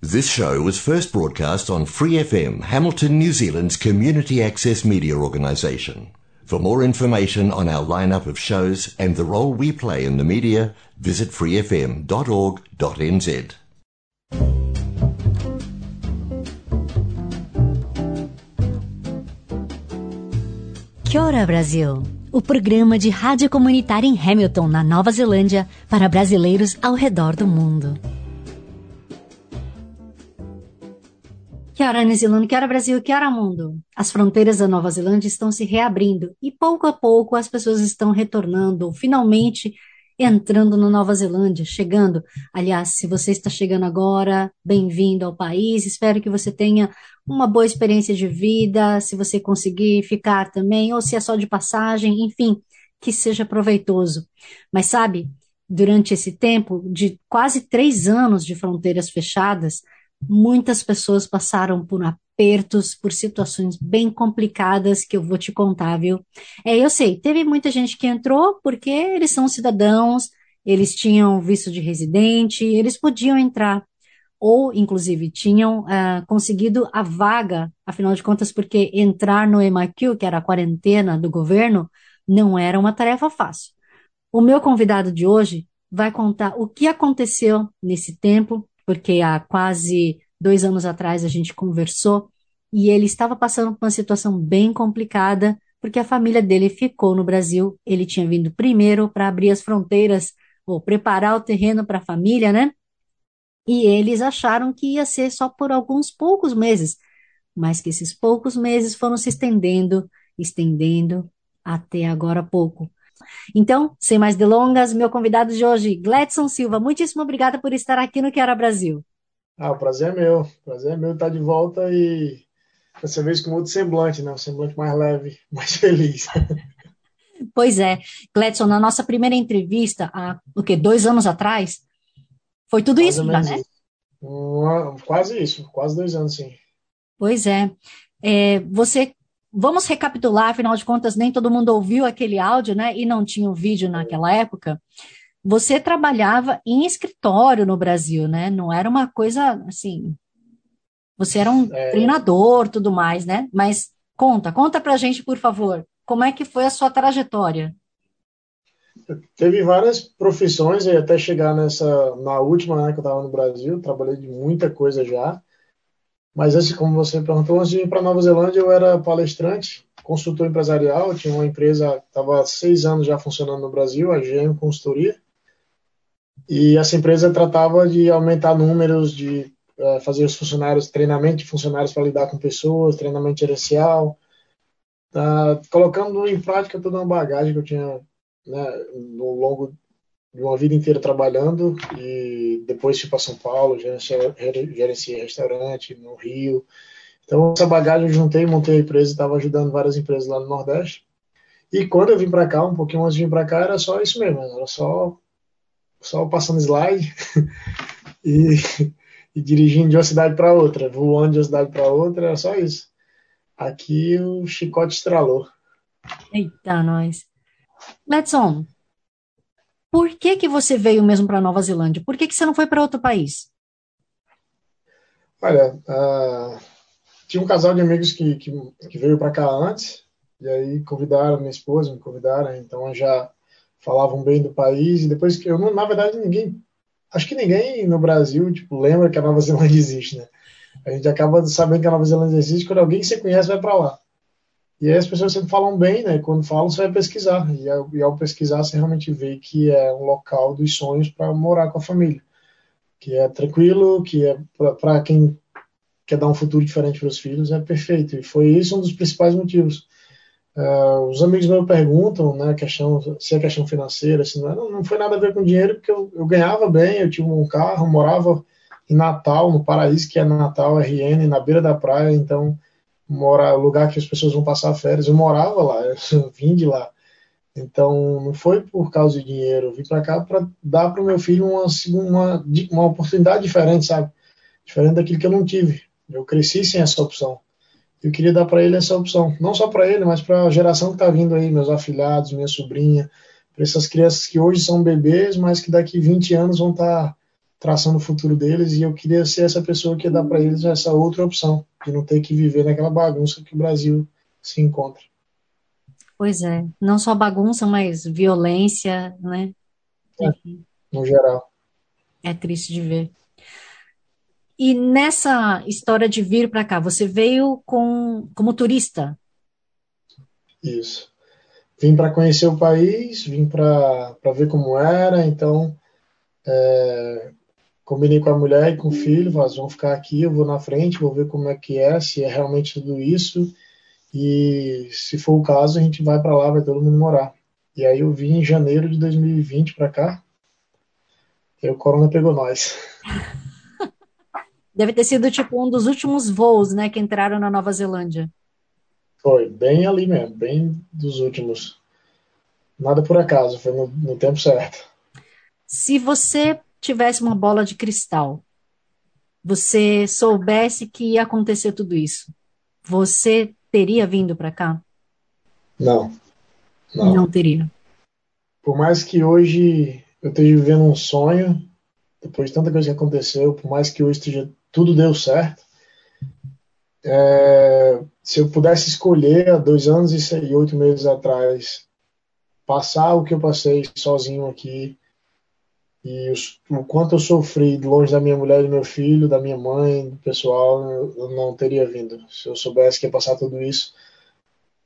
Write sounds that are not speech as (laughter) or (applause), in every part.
This show was first broadcast on Free FM, Hamilton, New Zealand's community access media organisation. For more information on our lineup of shows and the role we play in the media, visit freefm.org.nz. Kia ora, Brasil! O programa de rádio comunitária em Hamilton, na Nova Zelândia, para brasileiros ao redor do mundo. Que hora New que hora Brasil, que hora mundo? As fronteiras da Nova Zelândia estão se reabrindo e pouco a pouco as pessoas estão retornando, finalmente entrando na Nova Zelândia, chegando. Aliás, se você está chegando agora, bem-vindo ao país. Espero que você tenha uma boa experiência de vida, se você conseguir ficar também, ou se é só de passagem, enfim, que seja proveitoso. Mas sabe, durante esse tempo de quase três anos de fronteiras fechadas, muitas pessoas passaram por apertos, por situações bem complicadas que eu vou te contar, viu? É, eu sei, teve muita gente que entrou porque eles são cidadãos, eles tinham visto de residente, eles podiam entrar ou inclusive tinham uh, conseguido a vaga, afinal de contas, porque entrar no MIQ, que era a quarentena do governo, não era uma tarefa fácil. O meu convidado de hoje vai contar o que aconteceu nesse tempo, porque há quase dois anos atrás a gente conversou e ele estava passando por uma situação bem complicada, porque a família dele ficou no Brasil. Ele tinha vindo primeiro para abrir as fronteiras, ou preparar o terreno para a família, né? E eles acharam que ia ser só por alguns poucos meses, mas que esses poucos meses foram se estendendo, estendendo até agora pouco. Então, sem mais delongas, meu convidado de hoje, Gladson Silva, muitíssimo obrigada por estar aqui no Quero Brasil. Ah, o prazer é meu. O prazer é meu estar de volta e dessa vez com outro semblante, né? Um semblante mais leve, (laughs) mais feliz. Pois é, Gladson, na nossa primeira entrevista, há o quê? Dois anos atrás, foi tudo quase isso já, né? Isso. quase isso, quase dois anos, sim. Pois é. é. Você, vamos recapitular, afinal de contas, nem todo mundo ouviu aquele áudio, né? E não tinha o um vídeo naquela época. Você trabalhava em escritório no Brasil, né? Não era uma coisa assim. Você era um é... treinador, tudo mais, né? Mas conta, conta pra gente, por favor, como é que foi a sua trajetória? Teve várias profissões e até chegar nessa, na última né, que eu estava no Brasil, trabalhei de muita coisa já. Mas assim, como você perguntou, antes de ir para Nova Zelândia, eu era palestrante, consultor empresarial, tinha uma empresa, estava seis anos já funcionando no Brasil, a GM Consultoria. E essa empresa tratava de aumentar números, de uh, fazer os funcionários, treinamento de funcionários para lidar com pessoas, treinamento gerencial, uh, colocando em prática toda uma bagagem que eu tinha né, no longo de uma vida inteira trabalhando e depois fui para São Paulo, gerenciei, restaurante no Rio. Então, essa bagagem eu juntei, montei a empresa, estava ajudando várias empresas lá no Nordeste. E quando eu vim para cá, um pouquinho antes de vir para cá, era só isso mesmo, era só, só passando slide (laughs) e, e dirigindo de uma cidade para outra, voando de uma cidade para outra, era só isso. Aqui o chicote estralou. Eita, nós. Madson, por que que você veio mesmo para Nova Zelândia? Por que que você não foi para outro país? Olha, uh, tinha um casal de amigos que, que, que veio para cá antes, e aí convidaram minha esposa, me convidaram, então já falavam bem do país, e depois que eu, na verdade, ninguém, acho que ninguém no Brasil, tipo, lembra que a Nova Zelândia (laughs) existe, né? A gente acaba sabendo que a Nova Zelândia existe quando alguém que você conhece vai para lá. E aí as pessoas sempre falam bem, né? Quando falam, você vai pesquisar. E ao, e ao pesquisar, você realmente vê que é um local dos sonhos para morar com a família. Que é tranquilo, que é para quem quer dar um futuro diferente para os filhos, é perfeito. E foi isso um dos principais motivos. Uh, os amigos meus perguntam, né, questão, se é questão financeira, é. não, não foi nada a ver com dinheiro, porque eu, eu ganhava bem, eu tinha um carro, morava em Natal, no paraíso que é Natal, RN, na beira da praia, então mora lugar que as pessoas vão passar férias. Eu morava lá, eu (laughs) vim de lá. Então, não foi por causa de dinheiro. Eu vim para cá para dar para o meu filho uma, uma, uma oportunidade diferente, sabe? Diferente daquilo que eu não tive. Eu cresci sem essa opção. Eu queria dar para ele essa opção. Não só para ele, mas para a geração que está vindo aí, meus afilhados, minha sobrinha, para essas crianças que hoje são bebês, mas que daqui 20 anos vão estar tá traçando o futuro deles e eu queria ser essa pessoa que ia dar para eles essa outra opção, de não ter que viver naquela bagunça que o Brasil se encontra. Pois é, não só bagunça, mas violência, né? É, no geral. É triste de ver. E nessa história de vir para cá, você veio com, como turista? Isso. Vim para conhecer o país, vim para ver como era, então é, combinei com a mulher e com o filho, nós vamos ficar aqui, eu vou na frente, vou ver como é que é, se é realmente tudo isso, e se for o caso, a gente vai para lá, vai todo mundo morar. E aí eu vim em janeiro de 2020 para cá, e o corona pegou nós. (laughs) Deve ter sido tipo um dos últimos voos, né, que entraram na Nova Zelândia. Foi, bem ali mesmo, bem dos últimos. Nada por acaso, foi no, no tempo certo. Se você tivesse uma bola de cristal, você soubesse que ia acontecer tudo isso, você teria vindo para cá? Não, não. Não teria. Por mais que hoje eu esteja vivendo um sonho, depois de tanta coisa que aconteceu, por mais que hoje esteja, tudo deu certo, é, se eu pudesse escolher há dois anos e oito meses atrás, passar o que eu passei sozinho aqui e os, o quanto eu sofri longe da minha mulher do meu filho, da minha mãe, do pessoal, eu não teria vindo. Se eu soubesse que ia passar tudo isso,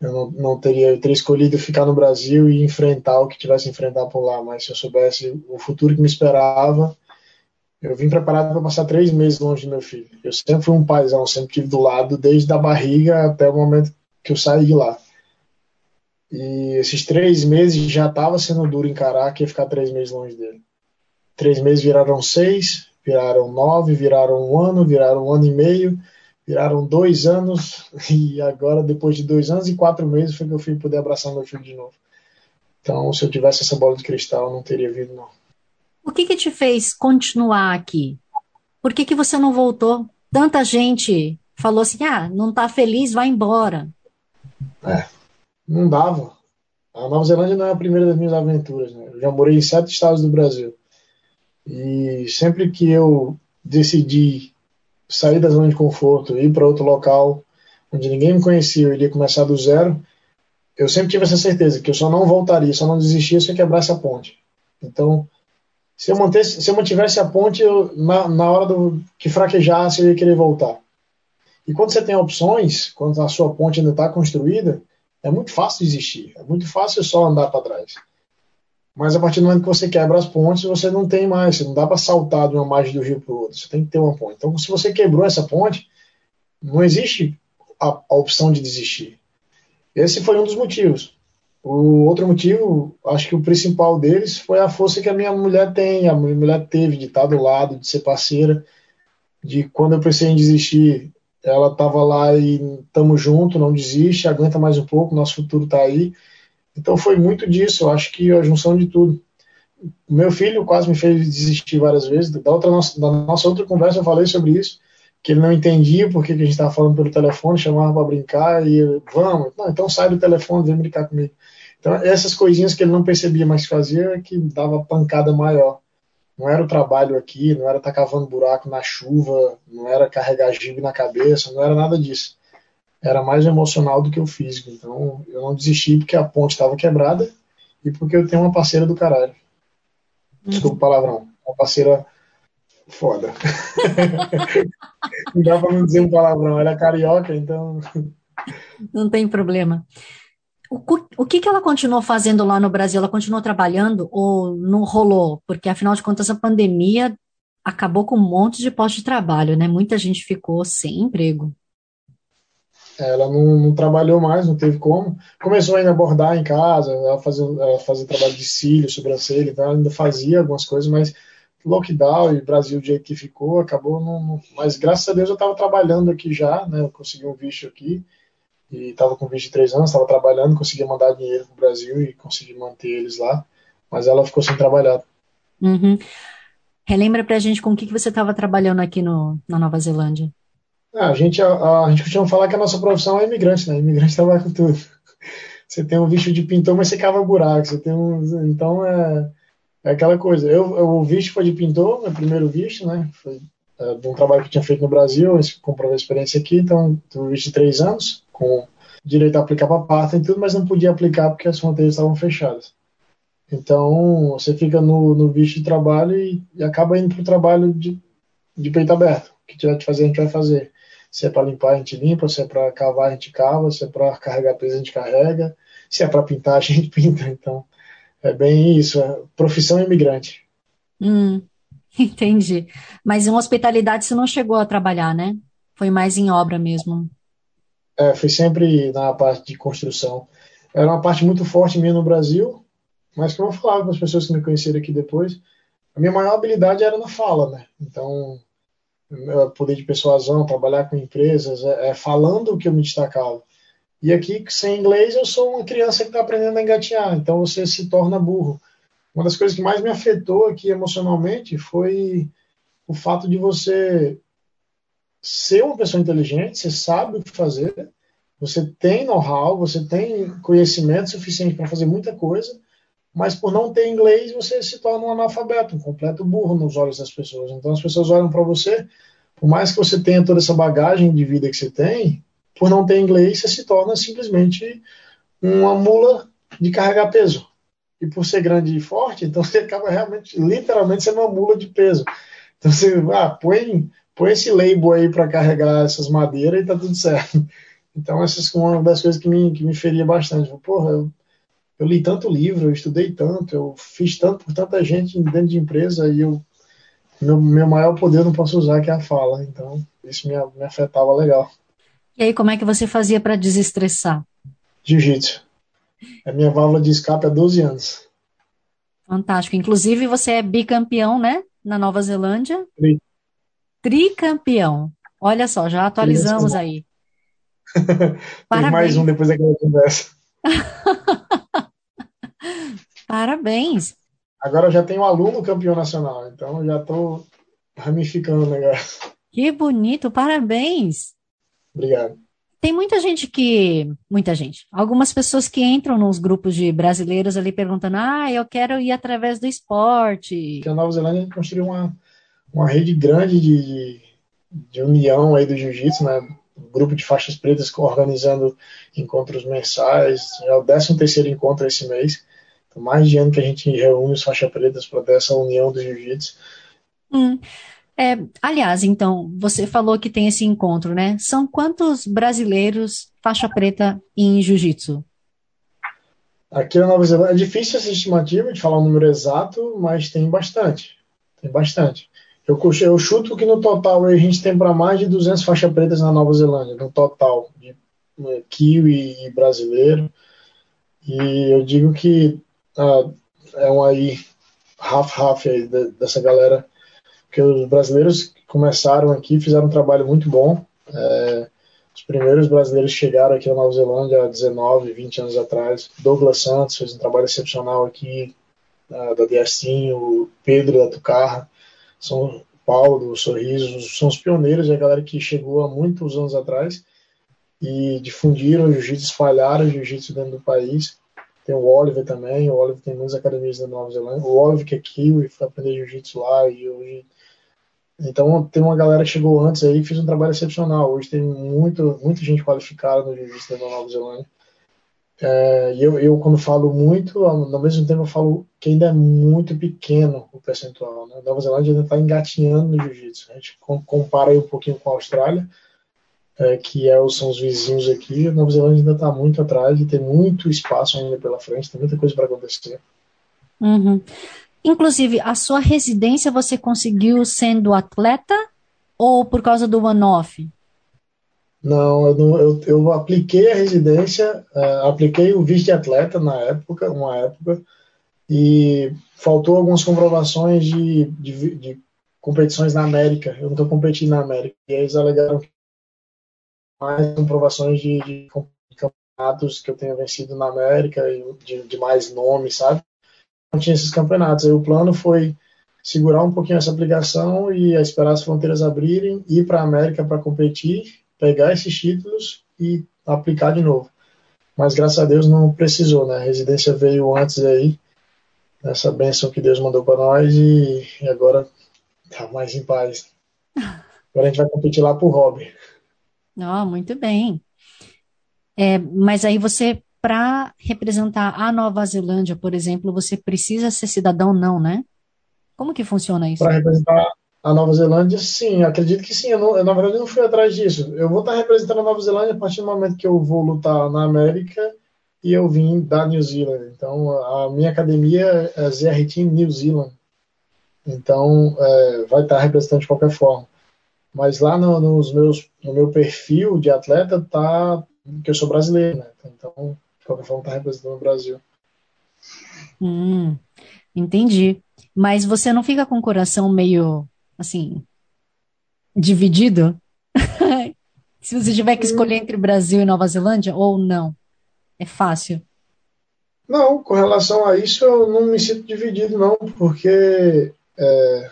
eu não, não teria, eu teria escolhido ficar no Brasil e enfrentar o que tivesse enfrentar por lá. Mas se eu soubesse o futuro que me esperava, eu vim preparado para passar três meses longe do meu filho. Eu sempre fui um paizão, sempre tive do lado, desde a barriga até o momento que eu saí de lá. E esses três meses já estava sendo duro encarar que ia ficar três meses longe dele. Três meses viraram seis, viraram nove, viraram um ano, viraram um ano e meio, viraram dois anos, (laughs) e agora, depois de dois anos e quatro meses, foi que eu fui poder abraçar meu filho de novo. Então, se eu tivesse essa bola de cristal, eu não teria vindo, não. O que que te fez continuar aqui? Por que que você não voltou? Tanta gente falou assim, ah, não tá feliz, vai embora. É, não dava. A Nova Zelândia não é a primeira das minhas aventuras, né? Eu já morei em sete estados do Brasil. E sempre que eu decidi sair da zona de conforto, ir para outro local onde ninguém me conhecia, eu iria começar do zero, eu sempre tive essa certeza que eu só não voltaria, só não desistia se eu quebrasse a ponte. Então, se eu, mantesse, se eu mantivesse a ponte, eu, na, na hora do, que fraquejasse, eu ia querer voltar. E quando você tem opções, quando a sua ponte ainda está construída, é muito fácil desistir. É muito fácil só andar para trás. Mas a partir do momento que você quebra as pontes, você não tem mais. Não dá para saltar de uma margem do rio para o outro. Você tem que ter uma ponte. Então, se você quebrou essa ponte, não existe a, a opção de desistir. Esse foi um dos motivos. O outro motivo, acho que o principal deles foi a força que a minha mulher tem, a minha mulher teve de estar do lado, de ser parceira, de quando eu pensei em desistir, ela estava lá e estamos junto, não desiste, aguenta mais um pouco, nosso futuro está aí. Então foi muito disso, eu acho que a junção de tudo. Meu filho quase me fez desistir várias vezes. Da, outra, da nossa outra conversa eu falei sobre isso, que ele não entendia por que, que a gente estava falando pelo telefone, chamava para brincar e vamos, não, então sai do telefone, vem brincar comigo. Então, essas coisinhas que ele não percebia mais que fazia, é que dava pancada maior. Não era o trabalho aqui, não era estar cavando buraco na chuva, não era carregar gibe na cabeça, não era nada disso. Era mais emocional do que o físico. Então, eu não desisti porque a ponte estava quebrada e porque eu tenho uma parceira do caralho. Desculpa o palavrão. Uma parceira foda. (laughs) não dá pra não dizer um palavrão. Ela é carioca, então. Não tem problema. O, o que, que ela continuou fazendo lá no Brasil? Ela continuou trabalhando ou não rolou? Porque, afinal de contas, a pandemia acabou com um monte de postos de trabalho, né? Muita gente ficou sem emprego. Ela não, não, trabalhou mais, não teve como. Começou ainda a bordar em casa, ela fazia, ela fazia trabalho de cílio, sobrancelha, então ela ainda fazia algumas coisas, mas lockdown e Brasil do jeito que ficou, acabou não mas graças a Deus eu estava trabalhando aqui já, né? Eu consegui um visto aqui e estava com 23 anos, estava trabalhando, conseguia mandar dinheiro para o Brasil e consegui manter eles lá, mas ela ficou sem trabalhar. Uhum. Relembra para a gente com o que, que você estava trabalhando aqui no, na Nova Zelândia. Ah, a, gente, a, a, gente costuma falar que a nossa profissão é imigrante, né? Imigrante (laughs) trabalha com tudo. Você tem um bicho de pintor, mas você cava buraco. Você tem um, então, é, é aquela coisa. Eu, eu, o visto foi de pintor, meu primeiro visto, né? Foi é, de um trabalho que eu tinha feito no Brasil, comprovei a experiência aqui, então tive visto de três anos, com direito a aplicar para parte e tudo, mas não podia aplicar porque as fronteiras estavam fechadas. Então, você fica no, no visto de trabalho e, e acaba indo para o trabalho de, de peito aberto. O que tiver que fazer, a gente vai fazer. Se é para limpar, a gente limpa. Se é para cavar, a gente cava. Se é para carregar peso, a gente carrega. Se é para pintar, (laughs) a gente pinta. Então, é bem isso. É profissão imigrante. Hum, (laughs) entendi. Mas em hospitalidade você não chegou a trabalhar, né? Foi mais em obra mesmo. É, foi sempre na parte de construção. Era uma parte muito forte minha no Brasil, mas como eu falava com as pessoas que me conheceram aqui depois, a minha maior habilidade era na fala, né? Então, poder de persuasão, trabalhar com empresas, é, é falando que eu me destacava. E aqui, sem inglês, eu sou uma criança que está aprendendo a engatear, então você se torna burro. Uma das coisas que mais me afetou aqui emocionalmente foi o fato de você ser uma pessoa inteligente, você sabe o que fazer, você tem know-how, você tem conhecimento suficiente para fazer muita coisa, mas por não ter inglês você se torna um analfabeto, um completo burro nos olhos das pessoas. Então as pessoas olham para você, por mais que você tenha toda essa bagagem de vida que você tem, por não ter inglês você se torna simplesmente uma mula de carregar peso. E por ser grande e forte, então você acaba realmente, literalmente, sendo uma mula de peso. Então você, ah, põe, põe esse label aí para carregar essas madeiras e tá tudo certo. Então essa é uma das coisas que me, que me feria bastante. Porra, eu eu li tanto livro, eu estudei tanto, eu fiz tanto por tanta gente dentro de empresa e eu meu, meu maior poder eu não posso usar que é a fala. Então, isso me, me afetava legal. E aí, como é que você fazia para desestressar? Jiu-jitsu. É minha válvula de escape há 12 anos. Fantástico. Inclusive, você é bicampeão, né? Na Nova Zelândia. Tri. Tricampeão. Olha só, já atualizamos aí. (laughs) Tem mais um depois daquela conversa. (laughs) Parabéns. Agora eu já tenho um aluno campeão nacional, então já estou ramificando o negócio. Que bonito, parabéns. Obrigado. Tem muita gente que. Muita gente. Algumas pessoas que entram nos grupos de brasileiros ali perguntando: ah, eu quero ir através do esporte. A Nova Zelândia construiu uma, uma rede grande de, de, de união aí do jiu-jitsu, né? Um grupo de faixas pretas organizando encontros mensais. É o 13 terceiro encontro esse mês. Então, mais de ano que a gente reúne os faixa pretas para ter essa união do jiu-jitsu. Hum. É, aliás, então, você falou que tem esse encontro, né? São quantos brasileiros faixa preta em jiu-jitsu? Aqui na Nova Zelândia é difícil essa estimativa de falar o número exato, mas tem bastante. Tem bastante. Eu, eu chuto que no total a gente tem para mais de 200 faixas pretas na Nova Zelândia, no total, de né, kiwi e brasileiro. E eu digo que ah, é um aí half-half dessa galera, que os brasileiros começaram aqui, fizeram um trabalho muito bom. É, os primeiros brasileiros chegaram aqui na Nova Zelândia há 19, 20 anos atrás. Douglas Santos fez um trabalho excepcional aqui, uh, da Diastinho, o Pedro da Tucarra, são Paulo Sorriso, são os pioneiros e a galera que chegou há muitos anos atrás e difundiram o jiu-jitsu, espalharam o jiu-jitsu dentro do país. Tem o Oliver também, o Oliver tem muitas academias da Nova Zelândia. O Oliver que é kiwi, foi aprender jiu-jitsu lá e hoje... Então tem uma galera que chegou antes aí que fez um trabalho excepcional. Hoje tem muito, muita gente qualificada no jiu-jitsu da Nova Zelândia. É, e eu, eu, quando falo muito, ao mesmo tempo eu falo que ainda é muito pequeno o percentual. Né? A Nova Zelândia ainda está engatinhando no jiu-jitsu. A gente compara aí um pouquinho com a Austrália, é, que é, são os vizinhos aqui, a Nova Zelândia ainda está muito atrás e tem muito espaço ainda pela frente, tem muita coisa para acontecer. Uhum. Inclusive, a sua residência você conseguiu sendo atleta ou por causa do one-off? Não, eu, não eu, eu, apliquei a residência, uh, apliquei o visto de atleta na época, uma época, e faltou algumas comprovações de, de, de competições na América. Eu nunca competi na América. E eles alegaram que mais comprovações de, de, campeonatos que eu tenha vencido na América e de, de mais nomes, sabe? Não tinha esses campeonatos. Aí o plano foi segurar um pouquinho essa aplicação e esperar as fronteiras abrirem, ir para a América para competir, pegar esses títulos e aplicar de novo. Mas graças a Deus não precisou, né? A residência veio antes aí nessa bênção que Deus mandou para nós e, agora tá mais em paz. (laughs) Agora a gente vai competir lá por hobby. Oh, muito bem. É, mas aí você, para representar a Nova Zelândia, por exemplo, você precisa ser cidadão, não, né? Como que funciona isso? Para representar a Nova Zelândia, sim, acredito que sim. Eu, não, eu, na verdade, não fui atrás disso. Eu vou estar representando a Nova Zelândia a partir do momento que eu vou lutar na América e eu vim da New Zealand. Então, a minha academia é ZR Team New Zealand. Então, é, vai estar representando de qualquer forma. Mas lá no, nos meus, no meu perfil de atleta tá que eu sou brasileiro, né? Então, de qualquer forma, está representando o Brasil. Hum, entendi. Mas você não fica com o coração meio, assim, dividido? (laughs) Se você tiver que escolher entre Brasil e Nova Zelândia, ou não? É fácil? Não, com relação a isso, eu não me sinto dividido, não, porque é,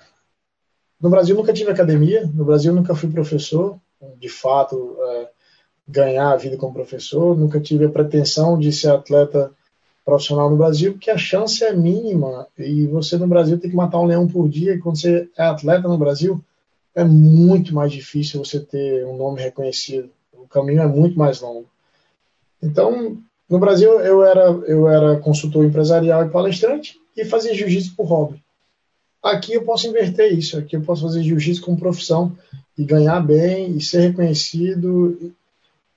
no Brasil nunca tive academia, no Brasil nunca fui professor, de fato, é, ganhar a vida como professor, nunca tive a pretensão de ser atleta profissional no Brasil, porque a chance é mínima e você no Brasil tem que matar um leão por dia, e quando você é atleta no Brasil, é muito mais difícil você ter um nome reconhecido. O caminho é muito mais longo. Então, no Brasil, eu era, eu era consultor empresarial e palestrante e fazia jiu-jitsu por hobby. Aqui eu posso inverter isso. Aqui eu posso fazer jiu-jitsu como profissão e ganhar bem e ser reconhecido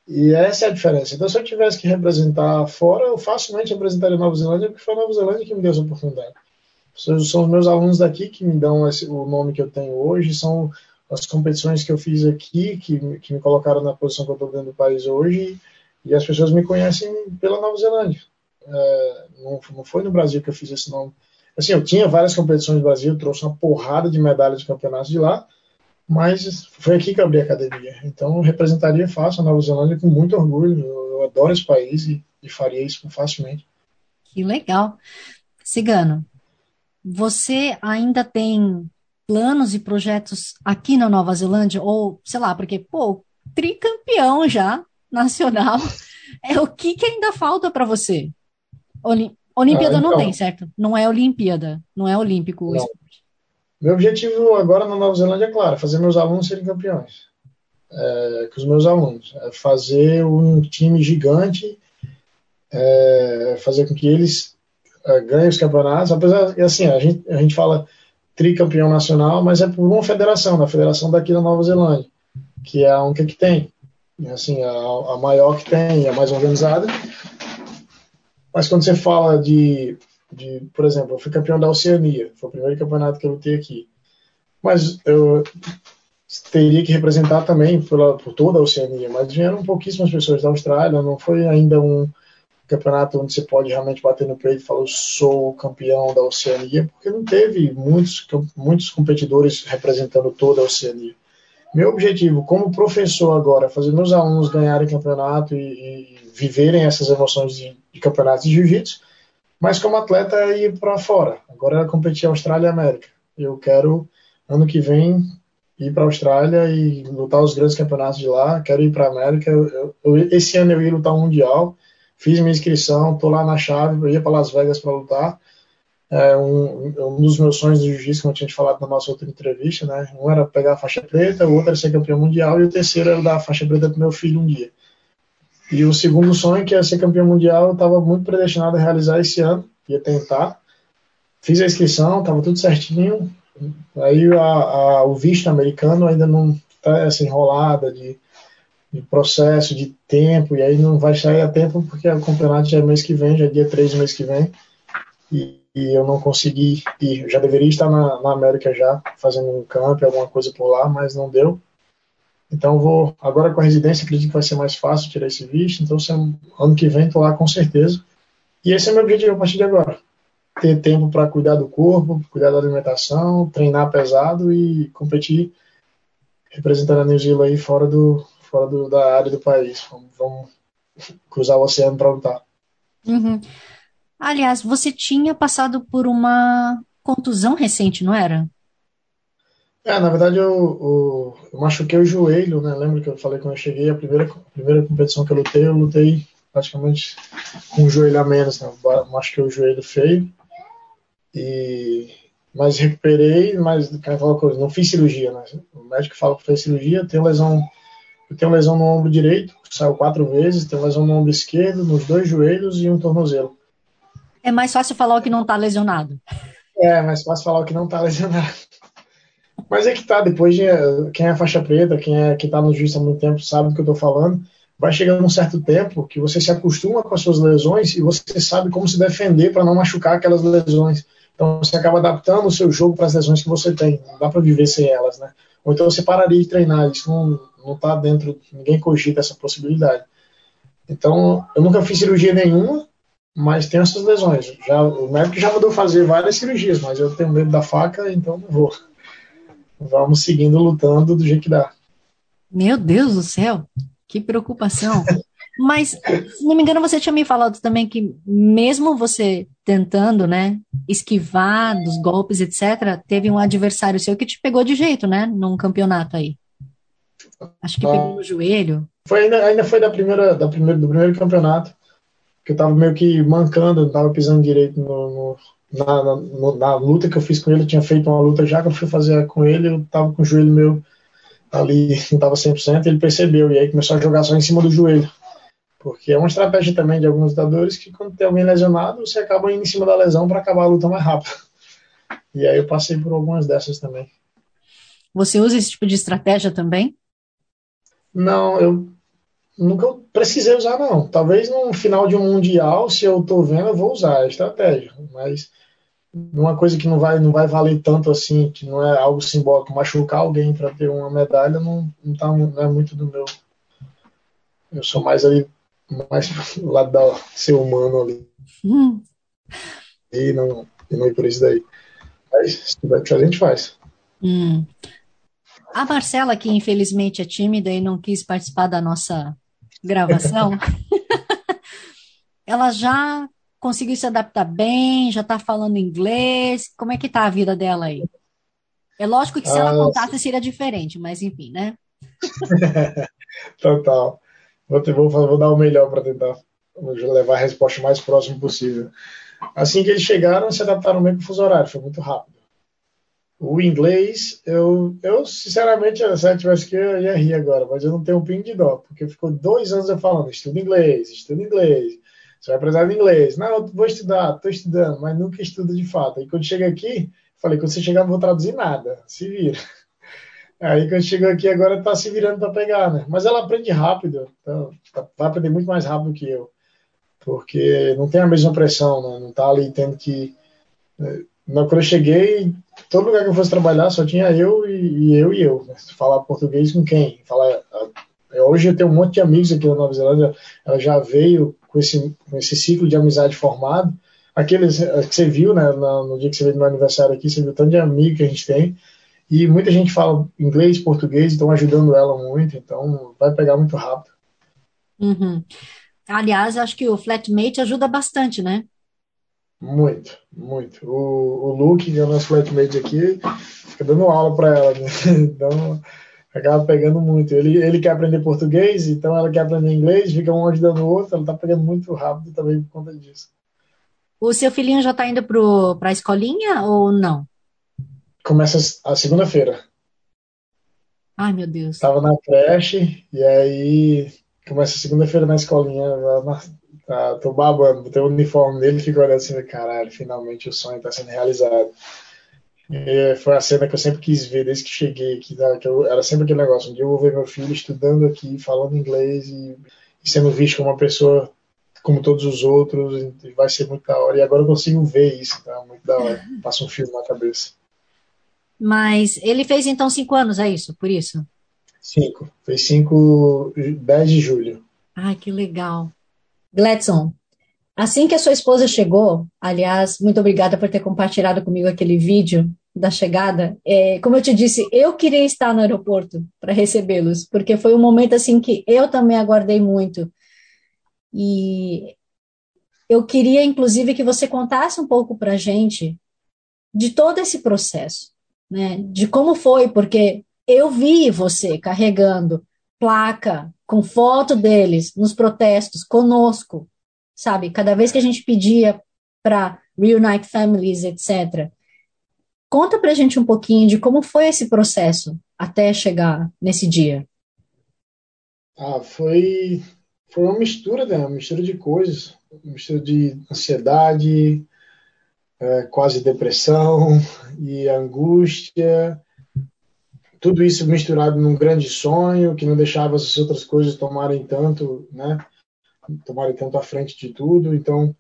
e essa é a diferença. Então, se eu tivesse que representar fora, eu facilmente representaria Nova Zelândia, porque foi a Nova Zelândia que me deu essa oportunidade. São os meus alunos daqui que me dão esse, o nome que eu tenho hoje, são as competições que eu fiz aqui, que, que me colocaram na posição que eu estou dentro do país hoje, e as pessoas me conhecem pela Nova Zelândia. É, não, não foi no Brasil que eu fiz esse nome. Assim, eu tinha várias competições no Brasil, trouxe uma porrada de medalhas de campeonatos de lá, mas foi aqui que eu abri a academia. Então, representaria fácil a Nova Zelândia com muito orgulho. Eu adoro esse país e, e faria isso facilmente. Que legal. Cigano, você ainda tem planos e projetos aqui na Nova Zelândia? Ou, sei lá, porque, pô, tricampeão já, nacional. (laughs) É o que, que ainda falta para você? Olim Olimpíada ah, então, não tem, certo? Não é Olimpíada, não é olímpico. Não. Meu objetivo agora na Nova Zelândia é claro, fazer meus alunos serem campeões. É, com os meus alunos. É fazer um time gigante, é, fazer com que eles é, ganhem os campeonatos. Apesar assim, a gente, a gente fala tricampeão nacional, mas é por uma federação, da federação daqui da Nova Zelândia, que é a única que tem. Assim, a, a maior que tem, a mais organizada. Mas quando você fala de de, por exemplo, eu fui campeão da Oceania, foi o primeiro campeonato que eu lutei aqui. Mas eu teria que representar também pela, por toda a Oceania, mas vieram pouquíssimas pessoas da Austrália, não foi ainda um campeonato onde você pode realmente bater no peito e falar, eu sou campeão da Oceania, porque não teve muitos, muitos competidores representando toda a Oceania. Meu objetivo como professor agora é fazer meus alunos ganharem campeonato e, e viverem essas emoções de, de campeonatos de jiu-jitsu, mas como atleta é ir para fora. Agora é competir Austrália e América. Eu quero, ano que vem, ir para a Austrália e lutar os grandes campeonatos de lá. Quero ir para a América. Eu, eu, esse ano eu ia lutar um Mundial. Fiz minha inscrição, estou lá na chave. Eu ia para Las Vegas para lutar. É um, um, dos meus sonhos de jiu-jitsu, como eu tinha te falado na nossa outra entrevista, né? Um era pegar a faixa preta, o outro era ser campeão mundial e o terceiro era dar a faixa preta para meu filho um dia. E o segundo sonho, que é ser campeão mundial, eu estava muito predestinado a realizar esse ano, ia tentar. Fiz a inscrição, estava tudo certinho. Aí a, a, o visto americano ainda não está essa enrolada de, de, processo, de tempo, e aí não vai sair a tempo porque o campeonato já é mês que vem, já é dia 3 do mês que vem. E, e eu não consegui ir. Eu já deveria estar na, na América já, fazendo um camp, alguma coisa por lá, mas não deu. Então, vou agora com a residência, acredito que vai ser mais fácil tirar esse visto. Então, ano que vem, estou lá com certeza. E esse é meu objetivo a partir de agora: ter tempo para cuidar do corpo, cuidar da alimentação, treinar pesado e competir representando a New Zealand aí fora, do, fora do, da área do país. Vamos, vamos cruzar o oceano para lutar. Uhum. Aliás, você tinha passado por uma contusão recente, não era? É, na verdade eu, eu, eu, machuquei o joelho, né? Lembra que eu falei quando eu cheguei, a primeira, a primeira competição que eu lutei, eu lutei praticamente com o joelho a menos, né? Machuquei o joelho feio. E, mas recuperei, mas aquela coisa, não fiz cirurgia, né? O médico fala que fez cirurgia, tenho lesão, eu tenho lesão no ombro direito, saiu quatro vezes, tenho lesão no ombro esquerdo, nos dois joelhos e um tornozelo. É mais fácil falar o que não está lesionado. É, mais fácil falar o que não está lesionado. Mas é que tá, depois de, quem é faixa preta, quem é que tá no juiz há muito tempo sabe do que eu tô falando, vai chegando um certo tempo que você se acostuma com as suas lesões e você sabe como se defender para não machucar aquelas lesões. Então você acaba adaptando o seu jogo para as lesões que você tem. Não dá para viver sem elas, né? Ou então você pararia de treinar. Isso não, não tá dentro, ninguém cogita essa possibilidade. Então, eu nunca fiz cirurgia nenhuma, mas tenho essas lesões. Já, o médico já mandou fazer várias cirurgias, mas eu tenho medo da faca, então não vou. Vamos seguindo lutando do jeito que dá. Meu Deus do céu, que preocupação. (laughs) Mas, se não me engano, você tinha me falado também que mesmo você tentando, né, esquivar dos golpes, etc., teve um adversário seu que te pegou de jeito, né, num campeonato aí. Acho que ah, pegou no joelho. Foi ainda, ainda foi da primeira, da primeira, do primeiro campeonato, que eu tava meio que mancando, não tava pisando direito no, no, na, na, na, luta que eu fiz com ele, eu tinha feito uma luta já que eu fui fazer com ele, eu tava com o joelho meu ali, (laughs) não tava 100%, ele percebeu, e aí começou a jogar só em cima do joelho. Porque é uma estratégia também de alguns lutadores que quando tem alguém lesionado, você acaba indo em cima da lesão para acabar a luta mais rápido. E aí eu passei por algumas dessas também. Você usa esse tipo de estratégia também? Não, eu nunca precisei usar, não. Talvez no final de um mundial, se eu tô vendo, eu vou usar a estratégia. Mas uma coisa que não vai, não vai valer tanto assim, que não é algo simbólico, machucar alguém para ter uma medalha, não, não, tá, não é muito do meu. Eu sou mais ali mais do lado da ser humano ali. Hum. E, não, e não ir por isso daí. Mas se tiver que fazer, a gente faz. Hum. A Marcela, que infelizmente é tímida e não quis participar da nossa gravação, ela já conseguiu se adaptar bem, já está falando inglês. Como é que tá a vida dela aí? É lógico que se ela ah, contasse seria diferente, mas enfim, né? (laughs) Total. Vou, vou, vou dar o melhor para tentar levar a resposta o mais próximo possível. Assim que eles chegaram, se adaptaram bem com o fuso horário, foi muito rápido. O inglês, eu, eu sinceramente, se eu tivesse que, eu ia rir agora, mas eu não tenho um pingo de dó, porque ficou dois anos eu falando, estuda inglês, estuda inglês, você vai precisar de inglês. Não, eu vou estudar, estou estudando, mas nunca estudo de fato. E quando chega aqui, falei, quando você chegar, não vou traduzir nada, se vira. (laughs) Aí quando chegou aqui agora está se virando para pegar, né? Mas ela aprende rápido, então tá, vai aprender muito mais rápido que eu, porque não tem a mesma pressão, né? Não está ali tendo que. Quando eu cheguei, todo lugar que eu fosse trabalhar só tinha eu e, e eu e eu. Né? Falar português com quem? Falar. Hoje eu tenho um monte de amigos aqui na Nova Zelândia. Ela já veio com esse, com esse ciclo de amizade formado. Aqueles que você viu, né? No dia que você veio no meu aniversário aqui, você viu tanto de amigo que a gente tem. E muita gente fala inglês, português, estão ajudando ela muito, então vai pegar muito rápido. Uhum. Aliás, acho que o Flatmate ajuda bastante, né? Muito, muito. O, o Luke, que é o nosso flatmate aqui, fica dando aula para ela, né? (laughs) Então, acaba pegando muito. Ele, ele quer aprender português, então ela quer aprender inglês, fica um ajudando o outro, ela tá pegando muito rápido também por conta disso. O seu filhinho já tá indo para a escolinha ou não? começa a segunda-feira. Ai, meu Deus. Tava na creche, e aí começa segunda-feira na escolinha. Tá, tô babando, tem o uniforme dele, fico olhando assim, caralho, finalmente o sonho tá sendo realizado. E foi a cena que eu sempre quis ver desde que cheguei aqui, tá? que eu, era sempre aquele negócio, um dia eu vou ver meu filho estudando aqui, falando inglês e, e sendo visto como uma pessoa como todos os outros, vai ser muito da hora. E agora eu consigo ver isso, tá? Muito da hora. (laughs) Passa um filme na cabeça. Mas ele fez então cinco anos, é isso? Por isso? Cinco. Fez cinco, dez de julho. Ai, que legal. Gladson, assim que a sua esposa chegou, aliás, muito obrigada por ter compartilhado comigo aquele vídeo da chegada. É, como eu te disse, eu queria estar no aeroporto para recebê-los, porque foi um momento assim que eu também aguardei muito. E eu queria, inclusive, que você contasse um pouco para a gente de todo esse processo né, de como foi, porque eu vi você carregando placa com foto deles nos protestos conosco, sabe? Cada vez que a gente pedia para Reunite Families, etc. Conta pra gente um pouquinho de como foi esse processo até chegar nesse dia. Ah, foi, foi uma mistura, né? Uma mistura de coisas. Uma mistura de ansiedade, é, quase depressão (laughs) e angústia. Tudo isso misturado num grande sonho que não deixava as outras coisas tomarem tanto, né? Tomarem tanto à frente de tudo. Então,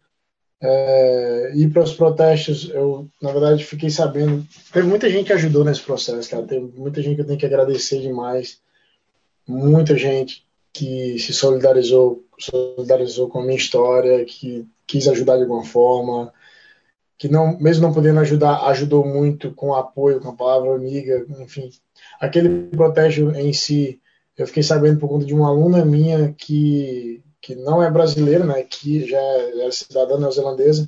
é, ir para os protestos, eu, na verdade, fiquei sabendo. Teve muita gente que ajudou nesse processo, cara. Teve muita gente que eu tenho que agradecer demais. Muita gente que se solidarizou, solidarizou com a minha história, que quis ajudar de alguma forma, que não, mesmo não podendo ajudar, ajudou muito com apoio, com a palavra amiga, enfim. Aquele protesto em si, eu fiquei sabendo por conta de uma aluna minha que que não é brasileira, né, que já é, é cidadã neozelandesa,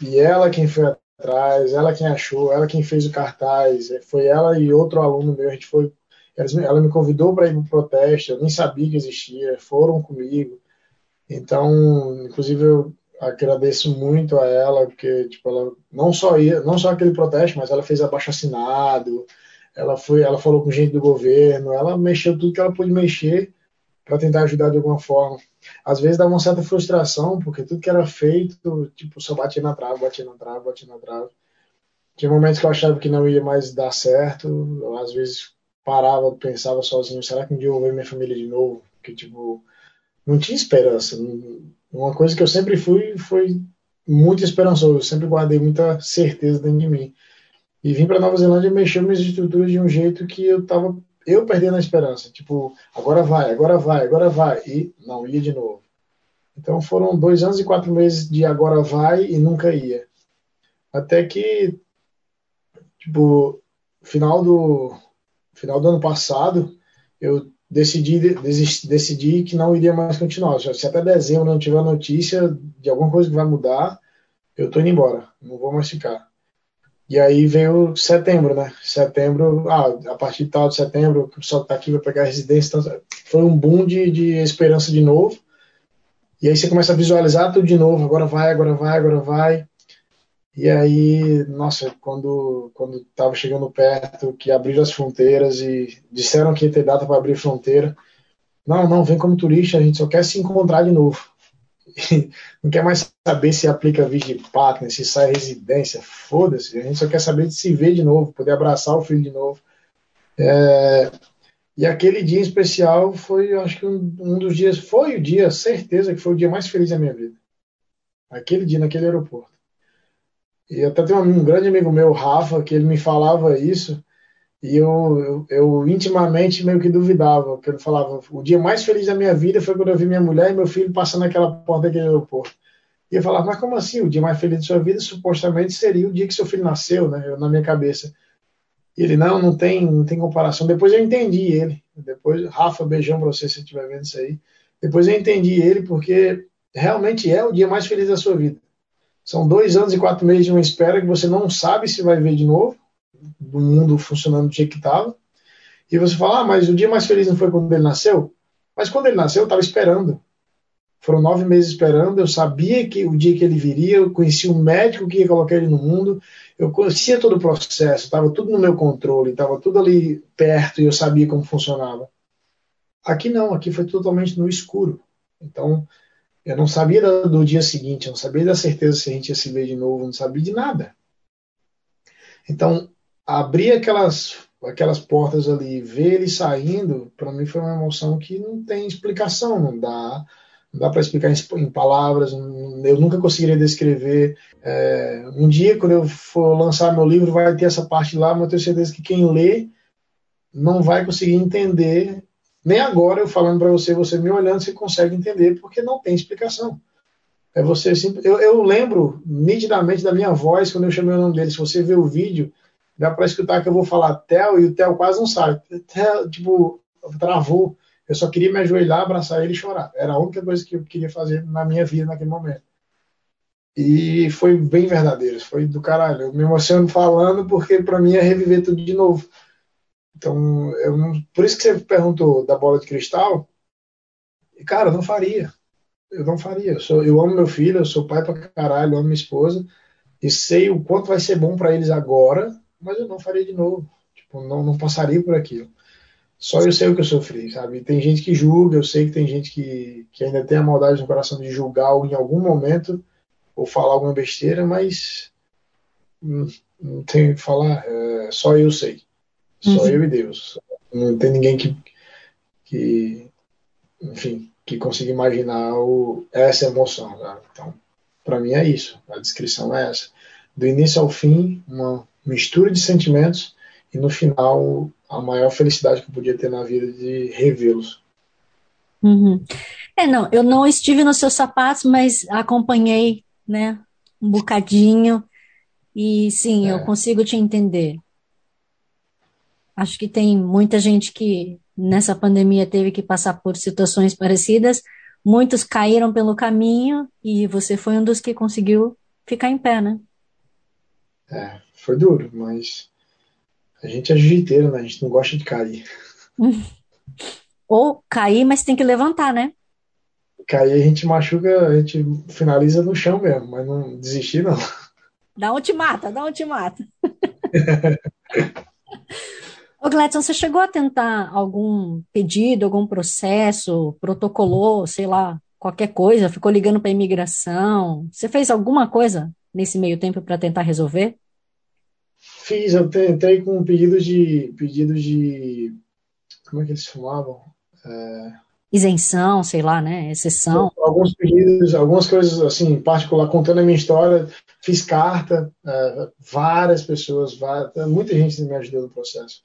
e ela quem foi atrás, ela quem achou, ela quem fez o cartaz, é, foi ela e outro aluno meu, a gente foi, ela me convidou para ir para o protesto, eu nem sabia que existia, foram comigo, então, inclusive eu agradeço muito a ela, porque tipo, ela não só ia, não só aquele protesto, mas ela fez abaixo assinado, ela foi, ela falou com gente do governo, ela mexeu tudo que ela pôde mexer para tentar ajudar de alguma forma às vezes dava uma certa frustração, porque tudo que era feito, tipo, só batia na trave, batia na trave, batia na trave. Tinha momentos que eu achava que não ia mais dar certo, eu, às vezes parava, pensava sozinho, será que um dia eu vou ver minha família de novo? Porque, tipo, não tinha esperança. Uma coisa que eu sempre fui foi muito esperançoso, eu sempre guardei muita certeza dentro de mim. E vim para Nova Zelândia mexeu minhas estruturas de um jeito que eu tava eu perdendo a esperança, tipo, agora vai, agora vai, agora vai, e não ia de novo. Então foram dois anos e quatro meses de agora vai e nunca ia. Até que, tipo, final do, final do ano passado, eu decidi, decidi que não iria mais continuar. Se até dezembro não tiver notícia de alguma coisa que vai mudar, eu tô indo embora, não vou mais ficar. E aí veio setembro, né? Setembro, ah, a partir de tal de setembro, o pessoal que tá aqui vai pegar a residência. Então, foi um boom de, de esperança de novo. E aí você começa a visualizar tudo de novo. Agora vai, agora vai, agora vai. E aí, nossa, quando quando estava chegando perto, que abriram as fronteiras e disseram que ia ter data para abrir fronteira. Não, não, vem como turista, a gente só quer se encontrar de novo. não quer mais saber se aplica Vigipatner, se sai residência, foda-se. A gente só quer saber de se ver de novo, poder abraçar o filho de novo. É, e aquele dia especial foi, acho que um, um, dos dias, foi o dia, certeza que foi o dia mais feliz da minha vida. Aquele dia naquele aeroporto. E até tem um, grande amigo meu, Rafa, que ele me falava isso, e eu, eu, eu, intimamente meio que duvidava, porque ele falava: o dia mais feliz da minha vida foi quando eu vi minha mulher e meu filho passando naquela porta daquele aeroporto. E eu falava: mas como assim? O dia mais feliz da sua vida supostamente seria o dia que seu filho nasceu, né? Eu, na minha cabeça. E ele: não, não tem, não tem comparação. Depois eu entendi ele. Depois, Rafa, beijão pra você se estiver vendo isso aí. Depois eu entendi ele, porque realmente é o dia mais feliz da sua vida. São dois anos e quatro meses de uma espera que você não sabe se vai ver de novo do mundo funcionando do jeito que estava. E você fala, ah, mas o dia mais feliz não foi quando ele nasceu? Mas quando ele nasceu, eu estava esperando. Foram nove meses esperando, eu sabia que o dia que ele viria, eu conhecia o médico que ia colocar ele no mundo, eu conhecia todo o processo, estava tudo no meu controle, estava tudo ali perto e eu sabia como funcionava. Aqui não, aqui foi totalmente no escuro. Então, eu não sabia do dia seguinte, eu não sabia da certeza se a gente ia se ver de novo, não sabia de nada. Então, abrir aquelas aquelas portas ali, ver ele saindo, para mim foi uma emoção que não tem explicação, não dá, não dá para explicar em, palavras, eu nunca conseguiria descrever. É, um dia, quando eu for lançar meu livro, vai ter essa parte lá, mas eu tenho certeza que quem lê não vai conseguir entender. Nem agora eu falando para você, você me olhando, você consegue entender, porque não tem explicação. É você eu, eu lembro nitidamente da minha voz quando eu chamei o nome dele. Se você ver o vídeo, dá para escutar que eu vou falar Theo e o Theo quase não. Theo, tipo, travou. Eu só queria me ajoelhar, abraçar ele e chorar. Era a única coisa que eu queria fazer na minha vida naquele momento. E foi bem verdadeiro, foi do caralho. Eu me emociono falando porque para mim é reviver tudo de novo. Então, eu não... por isso que você perguntou da bola de cristal. Cara, eu não faria. Eu não faria. Eu, sou, eu amo meu filho, eu sou pai pra caralho, eu amo minha esposa e sei o quanto vai ser bom para eles agora, mas eu não faria de novo. Tipo, não, não passaria por aquilo. Só eu sei o que eu sofri, sabe? Tem gente que julga, eu sei que tem gente que, que ainda tem a maldade no coração de julgar em algum momento ou falar alguma besteira, mas não, não tenho o que falar, é, só eu sei. Só uhum. eu e Deus. Não tem ninguém que, que enfim, que consiga imaginar o, essa emoção. Sabe? Então, para mim é isso. A descrição é essa. Do início ao fim, uma mistura de sentimentos e no final a maior felicidade que eu podia ter na vida de revê-los. Uhum. É, não, eu não estive nos seus sapatos, mas acompanhei, né, um bocadinho e sim, é. eu consigo te entender. Acho que tem muita gente que nessa pandemia teve que passar por situações parecidas. Muitos caíram pelo caminho e você foi um dos que conseguiu ficar em pé, né? É, foi duro, mas a gente é jiu-jiteiro, né? A gente não gosta de cair. (laughs) Ou cair, mas tem que levantar, né? Cair a gente machuca, a gente finaliza no chão mesmo, mas não desistir não. Dá um te mata, dá um te mata. (laughs) Ô Gladson, você chegou a tentar algum pedido, algum processo, protocolou, sei lá, qualquer coisa, ficou ligando para a imigração? Você fez alguma coisa nesse meio tempo para tentar resolver? Fiz, eu entrei com pedidos de. pedidos de. Como é que eles chamavam? É... Isenção, sei lá, né? Exceção. Alguns pedidos, algumas coisas assim, em particular, contando a minha história, fiz carta, é, várias pessoas, várias, muita gente me ajudou no processo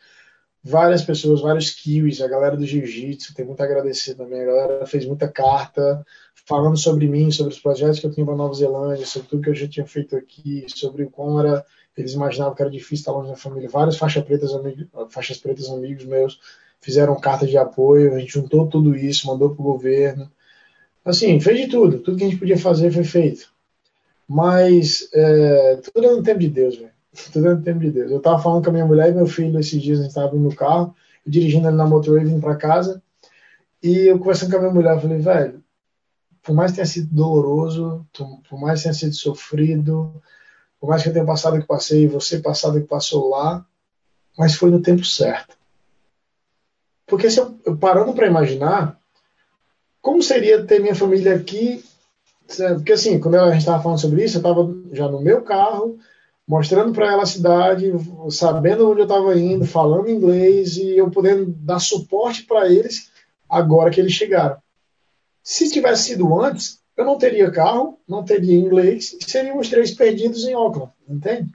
várias pessoas, vários kiwis, a galera do jiu-jitsu, tem muito a agradecer também. A galera fez muita carta falando sobre mim, sobre os projetos que eu tinha para Nova Zelândia, sobre tudo que eu já tinha feito aqui, sobre como era, eles imaginavam que era difícil estar longe da família. Várias faixas pretas, amigos, faixas pretas amigos meus fizeram carta de apoio, a gente juntou tudo isso, mandou para o governo. Assim, fez de tudo, tudo que a gente podia fazer foi feito. Mas é, tudo é no tempo de Deus, velho. Tudo é no tempo de Deus. Eu tava falando com a minha mulher e meu filho esses dias, a gente tava no carro, dirigindo ele na motorway, vindo para casa, e eu conversando com a minha mulher, eu falei, velho, por mais que tenha sido doloroso, por mais que tenha sido sofrido, por mais que eu tenha passado o que passei, você passado o que passou lá, mas foi no tempo certo. Porque se eu, eu parando para imaginar, como seria ter minha família aqui? Porque assim, quando a gente estava falando sobre isso, eu estava já no meu carro, mostrando para ela a cidade, sabendo onde eu estava indo, falando inglês e eu podendo dar suporte para eles agora que eles chegaram. Se tivesse sido antes, eu não teria carro, não teria inglês e seríamos três perdidos em Auckland, entende?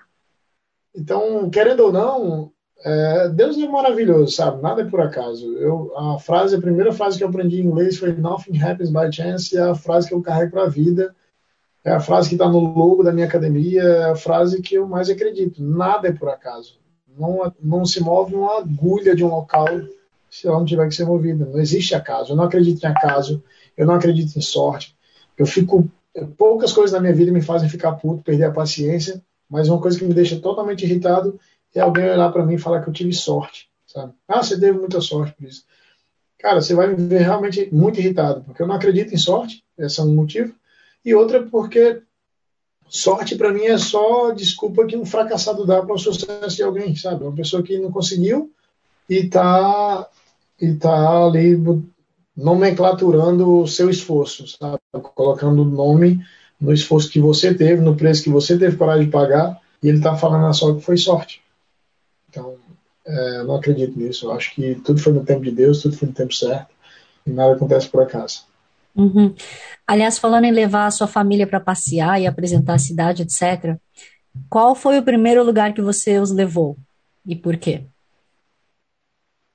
Então, querendo ou não, é, Deus é maravilhoso, sabe? Nada é por acaso. Eu, a frase, a primeira frase que eu aprendi em inglês foi Nothing happens by chance, e é a frase que eu carrego para a vida é a frase que está no logo da minha academia, é a frase que eu mais acredito. Nada é por acaso. Não, não se move uma agulha de um local se ela não tiver que ser movida. Não existe acaso. Eu não acredito em acaso. Eu não acredito em sorte. Eu fico. Poucas coisas na minha vida me fazem ficar puto, perder a paciência, mas uma coisa que me deixa totalmente irritado é alguém olhar para mim e falar que eu tive sorte. Sabe? Ah, você teve muita sorte por isso. Cara, você vai me ver realmente muito irritado, porque eu não acredito em sorte, esse é um motivo e outra porque sorte para mim é só desculpa que um fracassado dá para o sucesso de alguém, sabe? Uma pessoa que não conseguiu e está e tá ali nomenclaturando o seu esforço, sabe? Colocando o nome no esforço que você teve, no preço que você teve para de pagar, e ele está falando só que foi sorte. Então, é, não acredito nisso. Eu acho que tudo foi no tempo de Deus, tudo foi no tempo certo, e nada acontece por acaso. Uhum. Aliás, falando em levar a sua família para passear e apresentar a cidade, etc., qual foi o primeiro lugar que você os levou e por quê?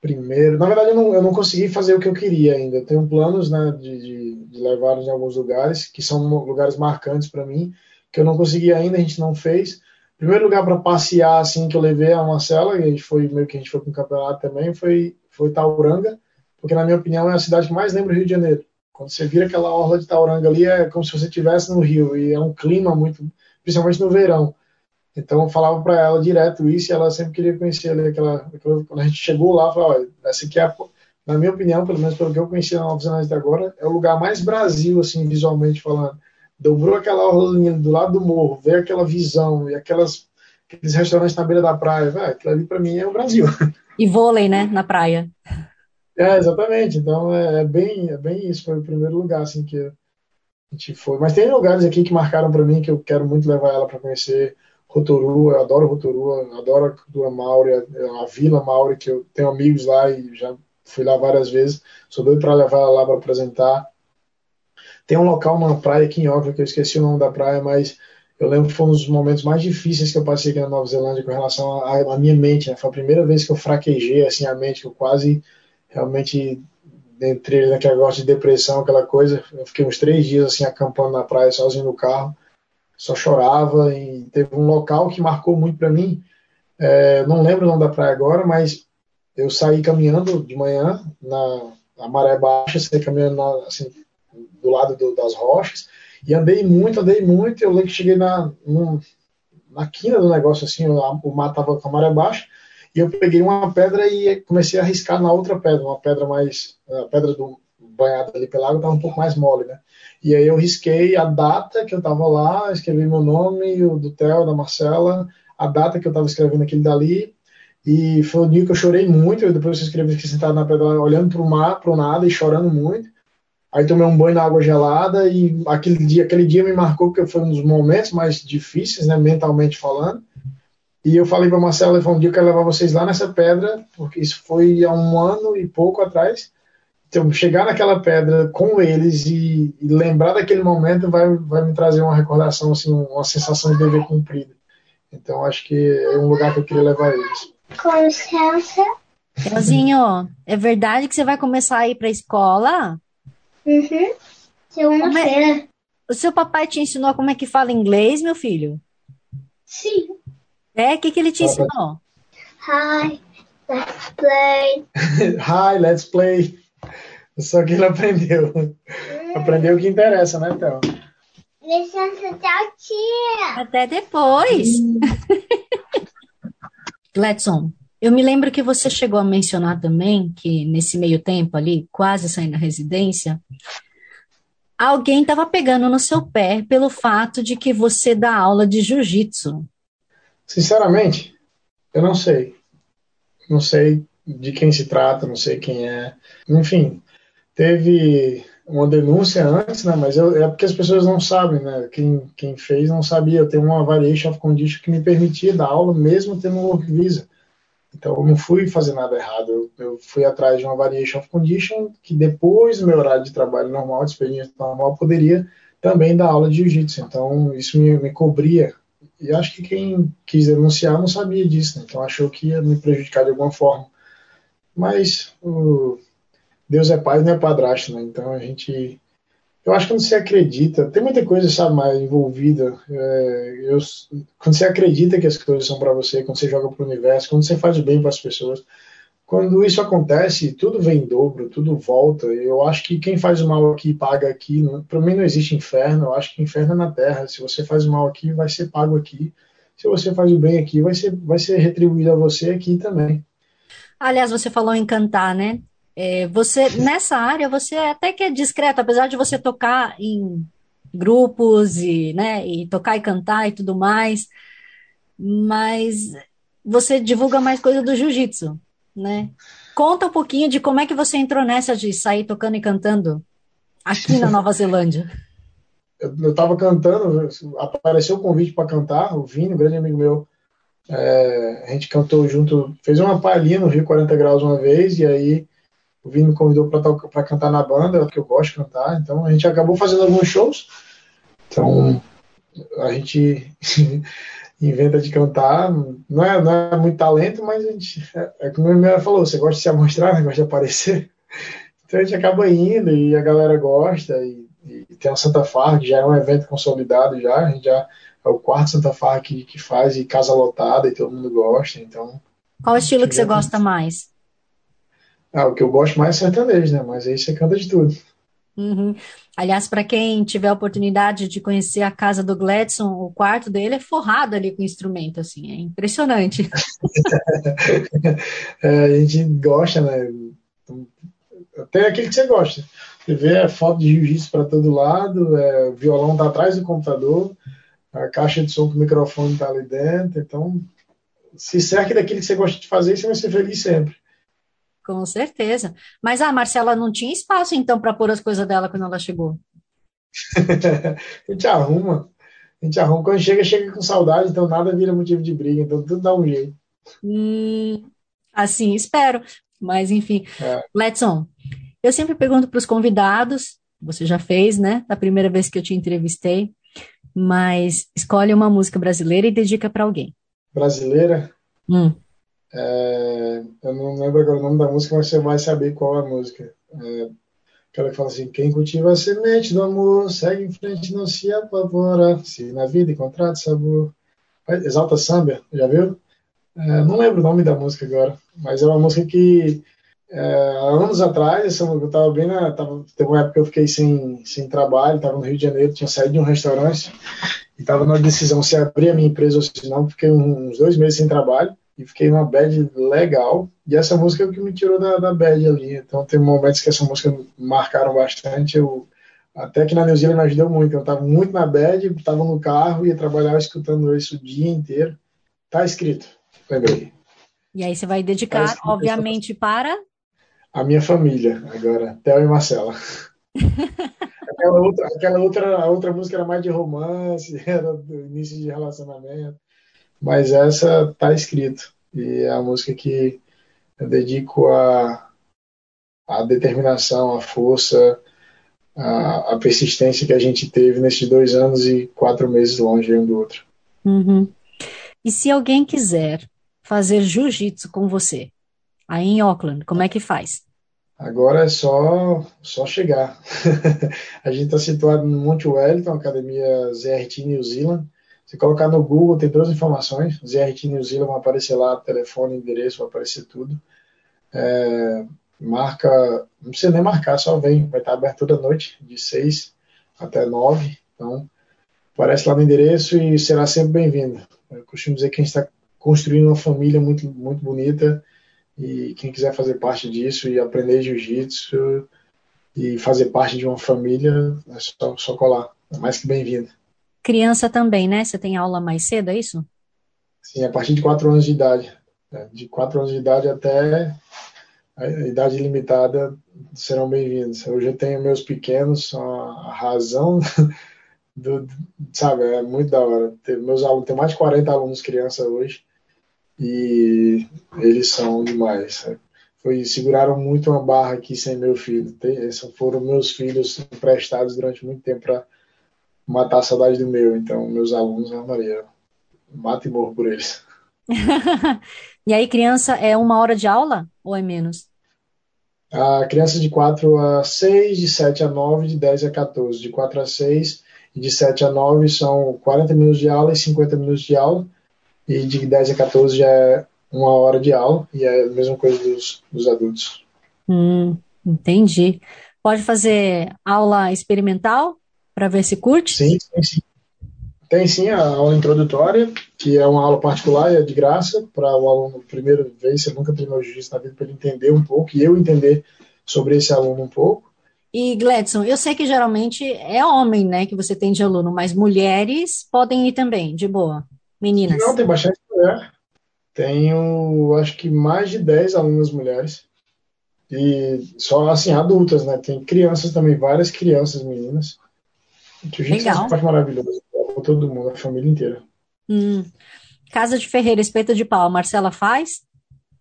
Primeiro, na verdade, eu não, eu não consegui fazer o que eu queria ainda. Eu tenho planos né, de, de, de levá-los em alguns lugares, que são lugares marcantes para mim, que eu não consegui ainda, a gente não fez. Primeiro lugar para passear, assim, que eu levei a Marcela, e a gente foi meio que a gente foi com o campeonato também, foi, foi Tauranga, porque, na minha opinião, é a cidade que mais lembra o Rio de Janeiro. Quando você vira aquela orla de Tauranga ali, é como se você estivesse no Rio, e é um clima muito, principalmente no verão. Então eu falava para ela direto isso, e ela sempre queria conhecer ali aquela, aquela quando a gente chegou lá, falou, olha, essa aqui é, na minha opinião, pelo menos pelo que eu conheci na Nova Zelândia até agora, é o lugar mais Brasil, assim, visualmente falando, dobrou aquela orlinha do lado do morro, veio aquela visão e aquelas, aqueles restaurantes na beira da praia, aquilo ali para mim é o Brasil. E vôlei, né, na praia. É, exatamente. Então é, é, bem, é bem isso. Foi o primeiro lugar assim que a gente foi. Mas tem lugares aqui que marcaram para mim que eu quero muito levar ela para conhecer. Rotorua, eu adoro Rotorua, adoro a cultura Mauri, a, a Vila Mauri, que eu tenho amigos lá e já fui lá várias vezes. Sou doido para levar ela lá para apresentar. Tem um local, uma praia aqui em Auckland, que eu esqueci o nome da praia, mas eu lembro que foi um dos momentos mais difíceis que eu passei aqui na Nova Zelândia com relação à minha mente. Né? Foi a primeira vez que eu fraquejei assim, a mente, que eu quase realmente entrei naquele negócio de depressão, aquela coisa. Eu fiquei uns três dias assim acampando na praia sozinho no carro, só chorava. E teve um local que marcou muito para mim. É, não lembro o nome da praia agora, mas eu saí caminhando de manhã na, na maré baixa, saí caminhando na, assim, do lado do, das rochas e andei muito, andei muito. Eu lembro que cheguei na, no, na quina do negócio assim, o, o mar tava com a maré baixa e eu peguei uma pedra e comecei a riscar na outra pedra, uma pedra mais. A pedra do banhada ali pela água estava um pouco mais mole, né? E aí eu risquei a data que eu estava lá, escrevi meu nome, o do Theo, da Marcela, a data que eu estava escrevendo aquele dali. E foi o dia que eu chorei muito. Eu depois eu escrevi aqui sentado na pedra, olhando para o mar, para o nada e chorando muito. Aí tomei um banho na água gelada e aquele dia, aquele dia me marcou porque foi um dos momentos mais difíceis, né, mentalmente falando. E eu falei para Marcelo, um dia eu quero levar vocês lá nessa pedra, porque isso foi há um ano e pouco atrás. Então, chegar naquela pedra com eles e, e lembrar daquele momento vai, vai me trazer uma recordação, assim, uma sensação de dever cumprido. Então, acho que é um lugar que eu queria levar eles. Com licença. Elzinho, é verdade que você vai começar a ir para a escola? Uhum. Segunda-feira. O seu papai te ensinou como é que fala inglês, meu filho? Sim. É? O que, que ele te ensinou? Hi, let's play. (laughs) Hi, let's play. Só que ele aprendeu. Hum. Aprendeu o que interessa, né, Théo? Licença, tchau, tia. Até depois. Hum. (laughs) Gladson, eu me lembro que você chegou a mencionar também que nesse meio tempo ali, quase saindo da residência, alguém estava pegando no seu pé pelo fato de que você dá aula de jiu-jitsu. Sinceramente, eu não sei. Não sei de quem se trata, não sei quem é. Enfim, teve uma denúncia antes, né? Mas eu, é porque as pessoas não sabem, né? Quem, quem fez não sabia. Eu tenho uma variation of condition que me permitia dar aula mesmo tendo um work visa. Então eu não fui fazer nada errado. Eu, eu, fui atrás de uma variation of condition que depois do meu horário de trabalho normal, de experiência normal, poderia também dar aula de jiu-jitsu. Então isso me, me cobria e acho que quem quis denunciar não sabia disso, né? então achou que ia me prejudicar de alguma forma. Mas o Deus é pai, não é padrasto, né? Então a gente. Eu acho que quando você acredita, tem muita coisa, sabe, mais envolvida. É, eu, quando você acredita que as coisas são para você, quando você joga para o universo, quando você faz bem para as pessoas, quando isso acontece, tudo vem em dobro, tudo volta. Eu acho que quem faz o mal aqui paga aqui. Para mim não existe inferno. Eu acho que inferno é na terra. Se você faz o mal aqui, vai ser pago aqui. Se você faz o bem aqui, vai ser, vai ser retribuído a você aqui também. Aliás, você falou em cantar, né? É, você nessa área você até que é discreto, apesar de você tocar em grupos e, né, e tocar e cantar e tudo mais, mas você divulga mais coisa do jiu-jitsu né? Conta um pouquinho de como é que você entrou nessa de sair tocando e cantando aqui na Nova (laughs) Zelândia. Eu estava cantando, apareceu o convite para cantar, o Vini, um grande amigo meu, é, a gente cantou junto, fez uma palhinha no Rio 40 Graus uma vez, e aí o Vini me convidou para cantar na banda, que eu gosto de cantar, então a gente acabou fazendo alguns shows. Então a gente (laughs) inventa de cantar. Não é, não é muito talento, mas a gente, é, é como a minha falou, você gosta de se amostrar, né? gosta de aparecer. (laughs) Então a gente acaba indo e a galera gosta. E, e tem a Santa Farra, que já é um evento consolidado já. A gente já é o quarto Santa Farra que, que faz e casa lotada e todo mundo gosta. Então. Qual estilo que você gosta mais? Ah, o que eu gosto mais é sertanejo, né? Mas aí você canta de tudo. Uhum. Aliás, para quem tiver a oportunidade de conhecer a casa do Gladson, o quarto dele é forrado ali com instrumento, assim, é impressionante. (laughs) é, a gente gosta, né? tem aquele que você gosta. Você vê é foto de jiu-jitsu para todo lado, é, o violão tá atrás do computador, a caixa de som com o microfone tá ali dentro, então se cerque daquilo que você gosta de fazer, você vai ser feliz sempre. Com certeza. Mas a Marcela não tinha espaço então para pôr as coisas dela quando ela chegou. (laughs) a gente arruma. A gente arruma. Quando chega, chega com saudade, então nada vira motivo de briga, então tudo dá um jeito. Hum, assim espero. Mas enfim. É. Letson, eu sempre pergunto para os convidados, você já fez, né? Da primeira vez que eu te entrevistei, mas escolhe uma música brasileira e dedica para alguém. Brasileira? Hum. É, eu não lembro agora o nome da música, mas você vai saber qual é a música. É, aquela que fala assim: Quem cultiva a semente do amor, segue em frente, não se apavora, se na vida encontrar sabor. Exalta Samba, já viu? É, não lembro o nome da música agora, mas é uma música que é, anos atrás, eu estava bem na. Tava, teve uma época que eu fiquei sem, sem trabalho, estava no Rio de Janeiro, tinha saído de um restaurante e estava na decisão se abrir a minha empresa ou se não, fiquei uns dois meses sem trabalho e fiquei numa bad legal. E essa música é o que me tirou da, da bad ali. Então tem momentos que essa música marcaram bastante. Eu, até que na New Zealand me ajudou muito. Eu estava muito na bad, estava no carro, ia trabalhar escutando isso o dia inteiro. Tá escrito, lembrei. E aí você vai dedicar, tá obviamente, para a minha família agora, Theo e Marcela. (laughs) aquela outra, aquela outra, outra música era mais de romance, (laughs) era do início de relacionamento, mas essa tá escrito e é a música que eu dedico a, a determinação, a força, a, a, persistência que a gente teve nesses dois anos e quatro meses longe um do outro. Uhum. E se alguém quiser fazer jiu-jitsu com você, aí em Auckland, como é que faz? Agora é só, só chegar. (laughs) a gente está situado no Monte Wellington, Academia ZRT New Zealand. Se colocar no Google, tem todas as informações. ZRT New Zealand vai aparecer lá, telefone, endereço, vai aparecer tudo. É, marca, não precisa nem marcar, só vem. Vai estar aberto toda noite, de 6 até 9. Então, aparece lá no endereço e será sempre bem-vindo. Eu costumo dizer que a gente está construindo uma família muito, muito bonita e quem quiser fazer parte disso e aprender jiu-jitsu e fazer parte de uma família, é só, só colar. É mais que bem-vindo. Criança também, né? Você tem aula mais cedo, é isso? Sim, a partir de 4 anos de idade. É, de 4 anos de idade até a idade limitada serão bem-vindos. Hoje eu tenho meus pequenos, a razão (laughs) do, sabe, é muito da hora. Meus alunos, tem mais de 40 alunos criança hoje e eles são demais. Foi, seguraram muito uma barra aqui sem meu filho. Tem, esses foram meus filhos emprestados durante muito tempo para matar a saudade do meu. Então, meus alunos, a Maria, mata e morro por eles. (laughs) e aí, criança, é uma hora de aula ou é menos? A criança de 4 a 6, de 7 a 9, de 10 a 14. De 4 a 6 e de 7 a 9 são 40 minutos de aula e 50 minutos de aula e de 10 a 14 já é uma hora de aula, e é a mesma coisa dos, dos adultos. Hum, entendi. Pode fazer aula experimental para ver se curte? Sim, tem sim. Tem sim a aula introdutória, que é uma aula particular e é de graça para o aluno, primeira vez, você nunca treinou jiu-jitsu na vida, para ele entender um pouco e eu entender sobre esse aluno um pouco. E Gladson, eu sei que geralmente é homem, né, que você tem de aluno, mas mulheres podem ir também, de boa meninas? Não, tem bastante mulher. Tenho, acho que mais de 10 alunas mulheres. E só, assim, adultas, né? Tem crianças também, várias crianças meninas. Jiu-jitsu é um esporte maravilhoso. Para todo mundo, a família inteira. Hum. Casa de Ferreira, espeta de pau, a Marcela faz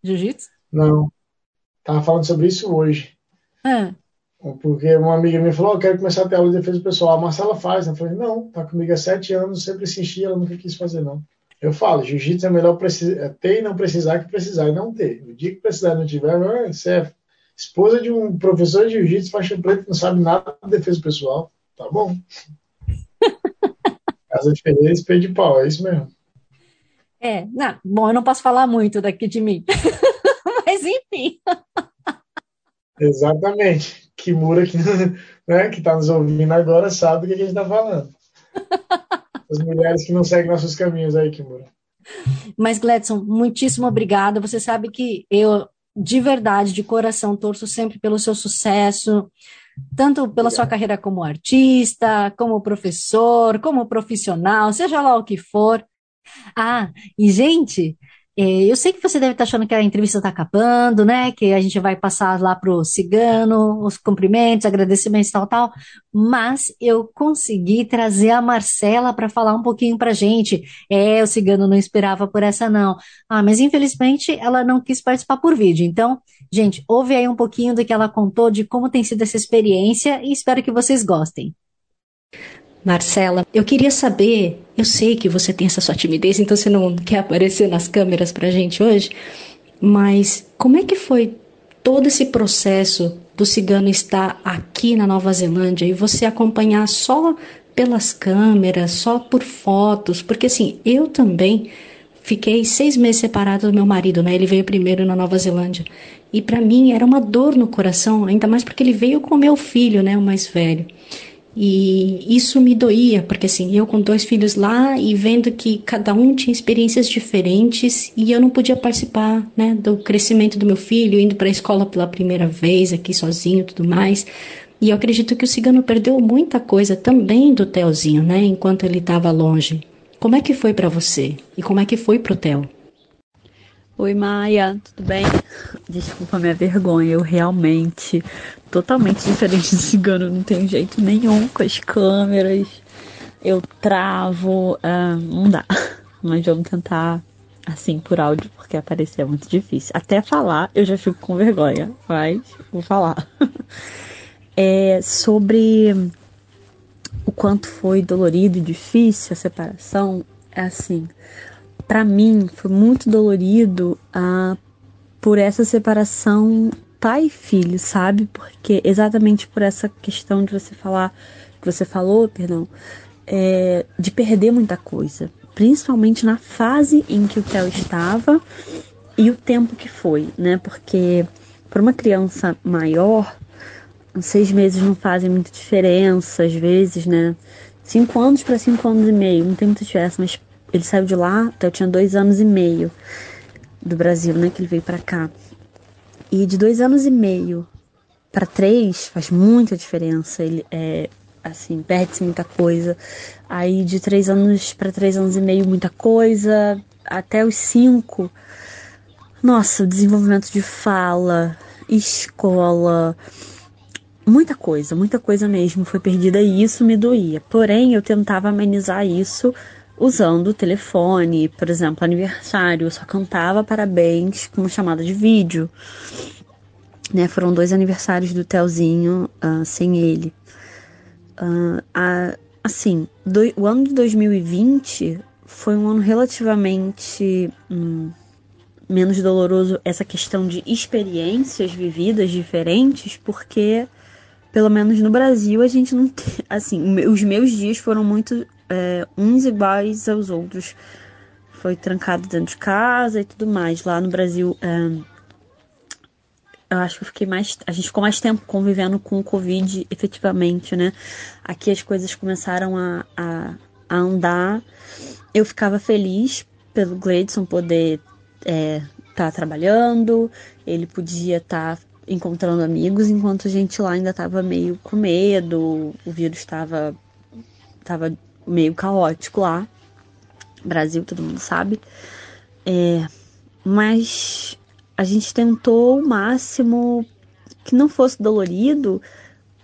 jiu-jitsu? Não. Tava falando sobre isso hoje. Ah. Porque uma amiga minha falou: oh, Eu quero começar a ter aula de defesa pessoal. A Marcela faz. Eu falei: Não, tá comigo há sete anos, sempre insisti, ela nunca quis fazer, não. Eu falo: Jiu-jitsu é melhor é ter e não precisar que precisar e não ter. O dia que precisar e não tiver, você é esposa de um professor de jiu-jitsu, faixa preta, não sabe nada de defesa pessoal. Tá bom. Casa de Ferreira, espelho de pau, é isso mesmo. É, não, bom, eu não posso falar muito daqui de mim. (laughs) Mas enfim. Exatamente. Kimura, que (laughs) né, está nos ouvindo agora, sabe do que a gente está falando. As mulheres que não seguem nossos caminhos aí, Kimura. Mas, Gledson, muitíssimo obrigada. Você sabe que eu de verdade, de coração, torço sempre pelo seu sucesso, tanto pela sua carreira como artista, como professor, como profissional, seja lá o que for. Ah, e gente, eu sei que você deve estar achando que a entrevista está acabando, né? Que a gente vai passar lá pro cigano, os cumprimentos, agradecimentos, tal, tal. Mas eu consegui trazer a Marcela para falar um pouquinho para gente. É, o cigano não esperava por essa, não. Ah, mas infelizmente ela não quis participar por vídeo. Então, gente, ouve aí um pouquinho do que ela contou de como tem sido essa experiência e espero que vocês gostem. Marcela, eu queria saber, eu sei que você tem essa sua timidez, então você não quer aparecer nas câmeras pra gente hoje, mas como é que foi todo esse processo do cigano estar aqui na Nova Zelândia e você acompanhar só pelas câmeras, só por fotos, porque assim, eu também fiquei seis meses separado do meu marido, né? Ele veio primeiro na Nova Zelândia. E para mim era uma dor no coração, ainda mais porque ele veio com meu filho, né? O mais velho. E isso me doía, porque assim, eu com dois filhos lá e vendo que cada um tinha experiências diferentes e eu não podia participar, né, do crescimento do meu filho, indo para a escola pela primeira vez aqui sozinho e tudo mais. E eu acredito que o cigano perdeu muita coisa também do Telzinho, né, enquanto ele estava longe. Como é que foi para você? E como é que foi pro Theo? Oi, Maia, tudo bem? Desculpa minha vergonha, eu realmente totalmente diferente do cigano, não tem jeito nenhum com as câmeras. Eu travo, uh, não dá. Mas vamos tentar assim por áudio, porque aparecer é muito difícil. Até falar eu já fico com vergonha, mas vou falar. (laughs) é sobre o quanto foi dolorido e difícil a separação, é assim para mim foi muito dolorido ah, por essa separação pai e filho, sabe? Porque exatamente por essa questão de você falar, que você falou, perdão, é, de perder muita coisa, principalmente na fase em que o Theo estava e o tempo que foi, né? Porque para uma criança maior, seis meses não fazem muita diferença, às vezes, né? Cinco anos para cinco anos e meio, não tem muita diferença, mas ele saiu de lá, então eu tinha dois anos e meio do Brasil, né? Que ele veio para cá. E de dois anos e meio para três faz muita diferença. Ele é assim, perde-se muita coisa. Aí de três anos para três anos e meio, muita coisa. Até os cinco, nossa, desenvolvimento de fala, escola, muita coisa, muita coisa mesmo foi perdida e isso me doía. Porém, eu tentava amenizar isso usando o telefone, por exemplo, aniversário, eu só cantava parabéns com uma chamada de vídeo. Né, foram dois aniversários do Telzinho uh, sem ele. Uh, assim, do, o ano de 2020 foi um ano relativamente hum, menos doloroso essa questão de experiências vividas diferentes, porque pelo menos no Brasil a gente não tem, (laughs) assim, os meus dias foram muito é, uns iguais aos outros. Foi trancado dentro de casa e tudo mais. Lá no Brasil, é, eu acho que eu fiquei mais. A gente ficou mais tempo convivendo com o Covid efetivamente, né? Aqui as coisas começaram a, a, a andar. Eu ficava feliz pelo Gleidson poder estar é, tá trabalhando, ele podia estar tá encontrando amigos, enquanto a gente lá ainda estava meio com medo, o vírus estava tava meio caótico lá. Brasil, todo mundo sabe. É, mas a gente tentou o máximo que não fosse dolorido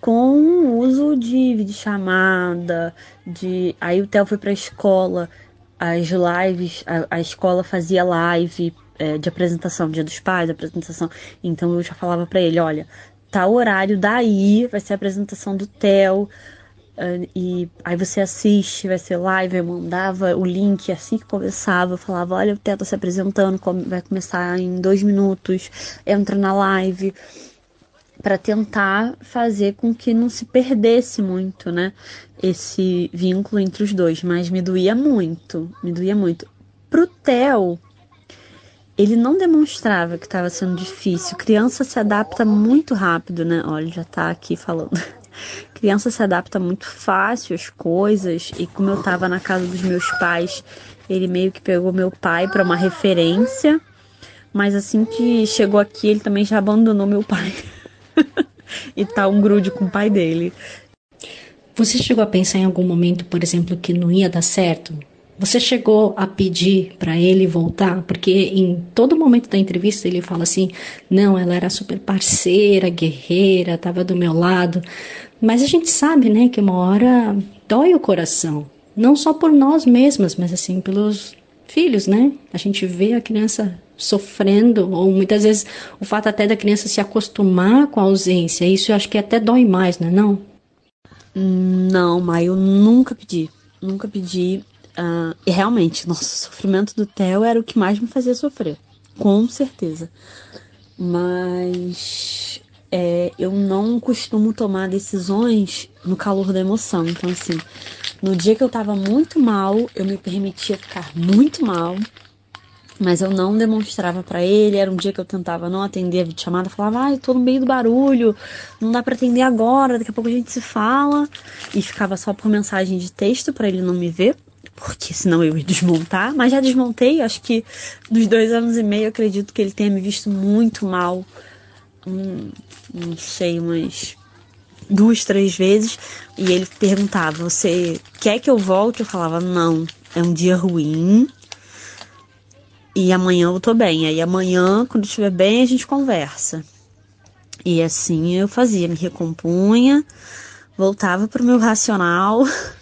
com o uso de videochamada, de aí o Theo foi para a escola, as lives, a, a escola fazia live é, de apresentação, dia dos pais, apresentação. Então eu já falava para ele, olha, tá o horário daí, vai ser a apresentação do Theo. Uh, e aí você assiste, vai ser live, eu mandava o link assim que começava, eu falava, olha o Teto se apresentando, vai começar em dois minutos, entra na live, para tentar fazer com que não se perdesse muito, né, esse vínculo entre os dois, mas me doía muito, me doía muito. Pro Theo, ele não demonstrava que estava sendo difícil, criança se adapta muito rápido, né, olha, já tá aqui falando. (laughs) Criança se adapta muito fácil às coisas e como eu estava na casa dos meus pais, ele meio que pegou meu pai para uma referência, Mas assim que chegou aqui, ele também já abandonou meu pai. (laughs) e tá um grude com o pai dele. Você chegou a pensar em algum momento, por exemplo, que não ia dar certo? Você chegou a pedir para ele voltar? Porque em todo momento da entrevista ele fala assim: não, ela era super parceira, guerreira, estava do meu lado. Mas a gente sabe, né, que uma hora dói o coração. Não só por nós mesmas, mas assim, pelos filhos, né? A gente vê a criança sofrendo, ou muitas vezes o fato até da criança se acostumar com a ausência. Isso eu acho que até dói mais, não é não? Não, mas eu nunca pedi. Nunca pedi. Uh, e realmente, nosso sofrimento do Theo era o que mais me fazia sofrer. Com certeza. Mas é, eu não costumo tomar decisões no calor da emoção. Então, assim, no dia que eu tava muito mal, eu me permitia ficar muito mal mas eu não demonstrava para ele. Era um dia que eu tentava não atender a videochamada, falava, ai, tô no meio do barulho, não dá para atender agora, daqui a pouco a gente se fala. E ficava só por mensagem de texto para ele não me ver, porque senão eu ia desmontar. Mas já desmontei, acho que nos dois anos e meio, acredito que ele tenha me visto muito mal. Hum, não sei, umas duas, três vezes. E ele perguntava: Você quer que eu volte? Eu falava: Não, é um dia ruim e amanhã eu tô bem. Aí amanhã, quando estiver bem, a gente conversa. E assim eu fazia, me recompunha, voltava pro meu racional (laughs)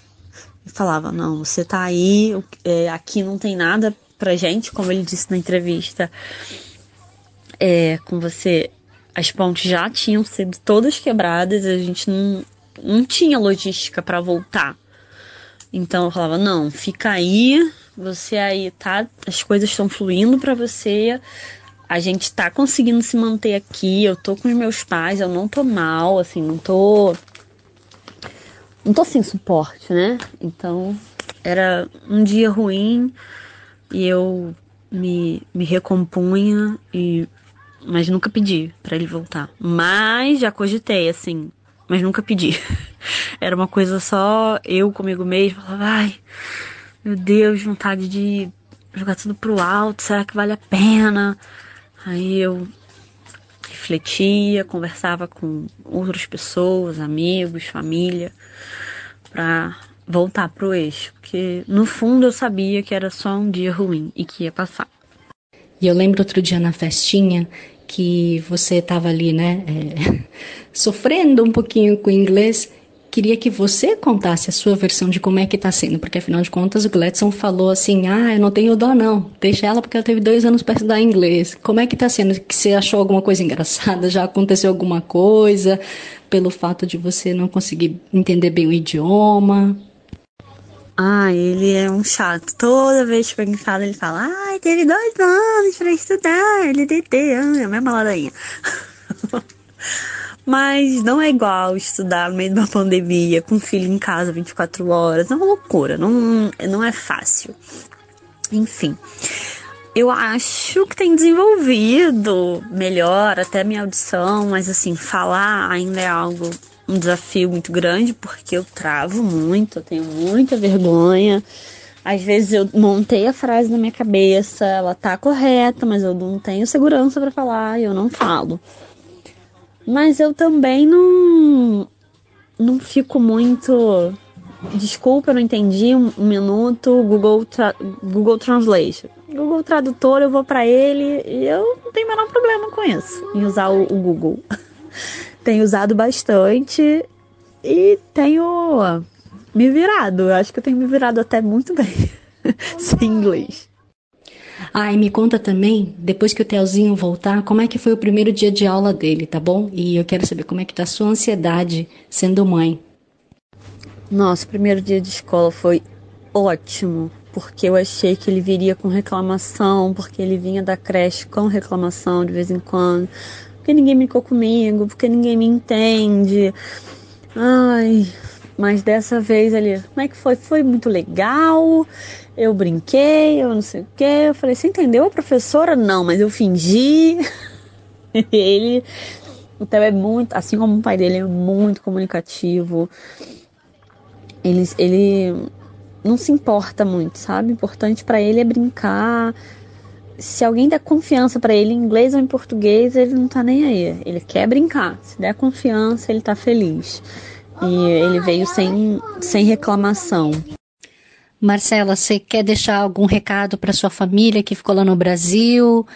falava: Não, você tá aí, é, aqui não tem nada pra gente, como ele disse na entrevista. É, com você, as pontes já tinham sido todas quebradas, a gente não, não tinha logística para voltar. Então eu falava: Não, fica aí, você aí tá, as coisas estão fluindo para você. A gente tá conseguindo se manter aqui. Eu tô com os meus pais, eu não tô mal, assim, não tô não tô sem suporte, né? Então, era um dia ruim e eu me, me recompunha e mas nunca pedi para ele voltar. Mas já cogitei assim, mas nunca pedi. (laughs) Era uma coisa só eu comigo mesmo, falava, ai, meu Deus, vontade de jogar tudo pro alto, será que vale a pena? Aí eu refletia, conversava com outras pessoas, amigos, família, para voltar pro eixo, porque no fundo eu sabia que era só um dia ruim e que ia passar. E eu lembro outro dia na festinha que você estava ali, né, é, (laughs) sofrendo um pouquinho com o inglês queria que você contasse a sua versão de como é que está sendo, porque afinal de contas o Gladson falou assim, ah, eu não tenho dó não, deixa ela porque ela teve dois anos para estudar inglês. Como é que está sendo? Que você achou alguma coisa engraçada? Já aconteceu alguma coisa pelo fato de você não conseguir entender bem o idioma? Ah, ele é um chato. Toda vez que eu fala, ele fala, ai, teve dois anos para estudar, ele é mesma ladainha. (laughs) Mas não é igual estudar no meio de uma pandemia, com filho em casa 24 horas. É uma loucura, não, não é fácil. Enfim, eu acho que tem desenvolvido melhor até minha audição, mas assim, falar ainda é algo, um desafio muito grande, porque eu travo muito, eu tenho muita vergonha. Às vezes eu montei a frase na minha cabeça, ela tá correta, mas eu não tenho segurança para falar e eu não falo. Mas eu também não, não fico muito. Desculpa, eu não entendi um, minuto. Google, tra Google Translation. Google Tradutor, eu vou para ele e eu não tenho o menor problema com isso, em usar o, o Google. (laughs) tenho usado bastante e tenho me virado. Eu acho que eu tenho me virado até muito bem (laughs) sem inglês. Ah, e me conta também, depois que o Telzinho voltar, como é que foi o primeiro dia de aula dele, tá bom? E eu quero saber como é que tá a sua ansiedade sendo mãe. Nossa, o primeiro dia de escola foi ótimo, porque eu achei que ele viria com reclamação, porque ele vinha da creche com reclamação de vez em quando, porque ninguém ficou comigo, porque ninguém me entende. Ai, mas dessa vez ali, como é que foi? Foi muito legal. Eu brinquei, eu não sei o que. Eu falei, você entendeu a professora? Não, mas eu fingi. (laughs) ele, o Theo é muito, assim como o pai dele, é muito comunicativo. Ele, ele não se importa muito, sabe? O importante para ele é brincar. se alguém der confiança para ele em inglês ou em português, ele não tá nem aí. Ele quer brincar. Se der confiança, ele tá feliz. E ele veio sem, sem reclamação. Marcela, você quer deixar algum recado para sua família que ficou lá no Brasil,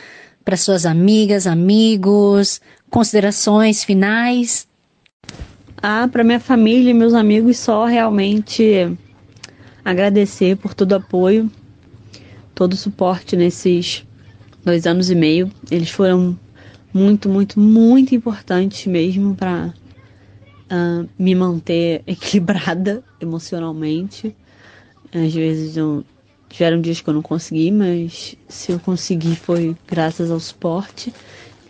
para suas amigas, amigos, considerações finais? Ah, para minha família e meus amigos só realmente agradecer por todo o apoio, todo o suporte nesses dois anos e meio. Eles foram muito, muito, muito importantes mesmo para uh, me manter (laughs) equilibrada emocionalmente. Às vezes eu, tiveram dias que eu não consegui, mas se eu consegui foi graças ao suporte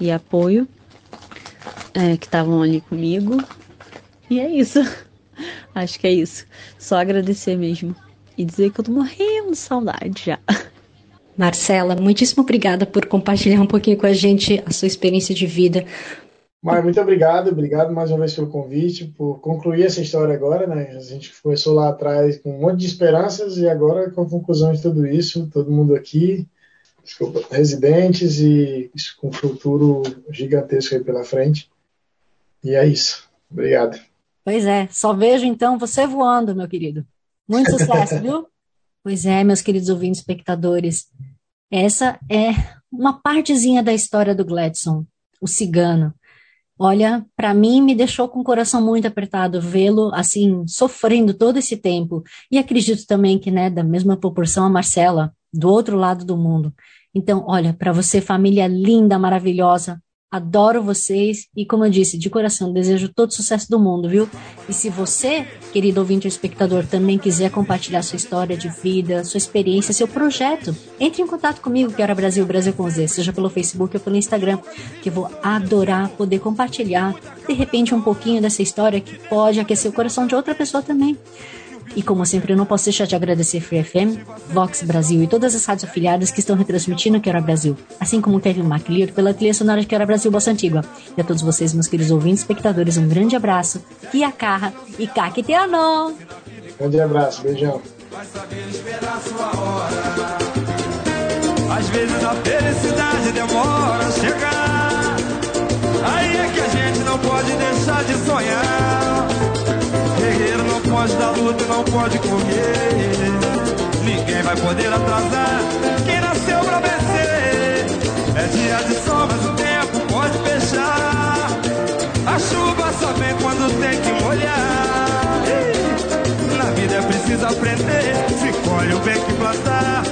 e apoio é, que estavam ali comigo. E é isso. (laughs) Acho que é isso. Só agradecer mesmo. E dizer que eu tô morrendo de saudade já. Marcela, muitíssimo obrigada por compartilhar um pouquinho com a gente a sua experiência de vida. Mas muito obrigado, obrigado mais uma vez pelo convite, por concluir essa história agora, né? A gente começou lá atrás com um monte de esperanças e agora com a conclusão de tudo isso, todo mundo aqui, desculpa, residentes e com um futuro gigantesco aí pela frente. E é isso. Obrigado. Pois é, só vejo então você voando, meu querido. Muito sucesso, viu? (laughs) Pois é, meus queridos ouvintes espectadores. Essa é uma partezinha da história do Gladson, o cigano. Olha, para mim me deixou com o coração muito apertado vê-lo assim sofrendo todo esse tempo. E acredito também que, né, da mesma proporção a Marcela, do outro lado do mundo. Então, olha, para você família linda, maravilhosa, Adoro vocês e, como eu disse, de coração, desejo todo sucesso do mundo, viu? E se você, querido ouvinte ou espectador, também quiser compartilhar sua história de vida, sua experiência, seu projeto, entre em contato comigo, que era Brasil, Brasil com Z, seja pelo Facebook ou pelo Instagram, que eu vou adorar poder compartilhar, de repente, um pouquinho dessa história que pode aquecer o coração de outra pessoa também. E como sempre, eu não posso deixar de agradecer Free FM, Vox Brasil e todas as rádios afiliadas que estão retransmitindo Quero Brasil, assim como Kevin MacLeod pela trilha sonora de Quero Brasil Bossa Antigua. E a todos vocês, meus queridos ouvintes e espectadores, um grande abraço, Kia Carra e Kakiteano! Grande abraço, beijão. Às vezes a felicidade demora a chegar. Aí é que a gente não pode deixar de sonhar guerreiro não pode dar luta, não pode correr. Ninguém vai poder atrasar quem nasceu pra vencer. É dia de sol, mas o tempo pode fechar. A chuva só vem quando tem que molhar. Na vida é preciso aprender. Se colhe o bem que plantar.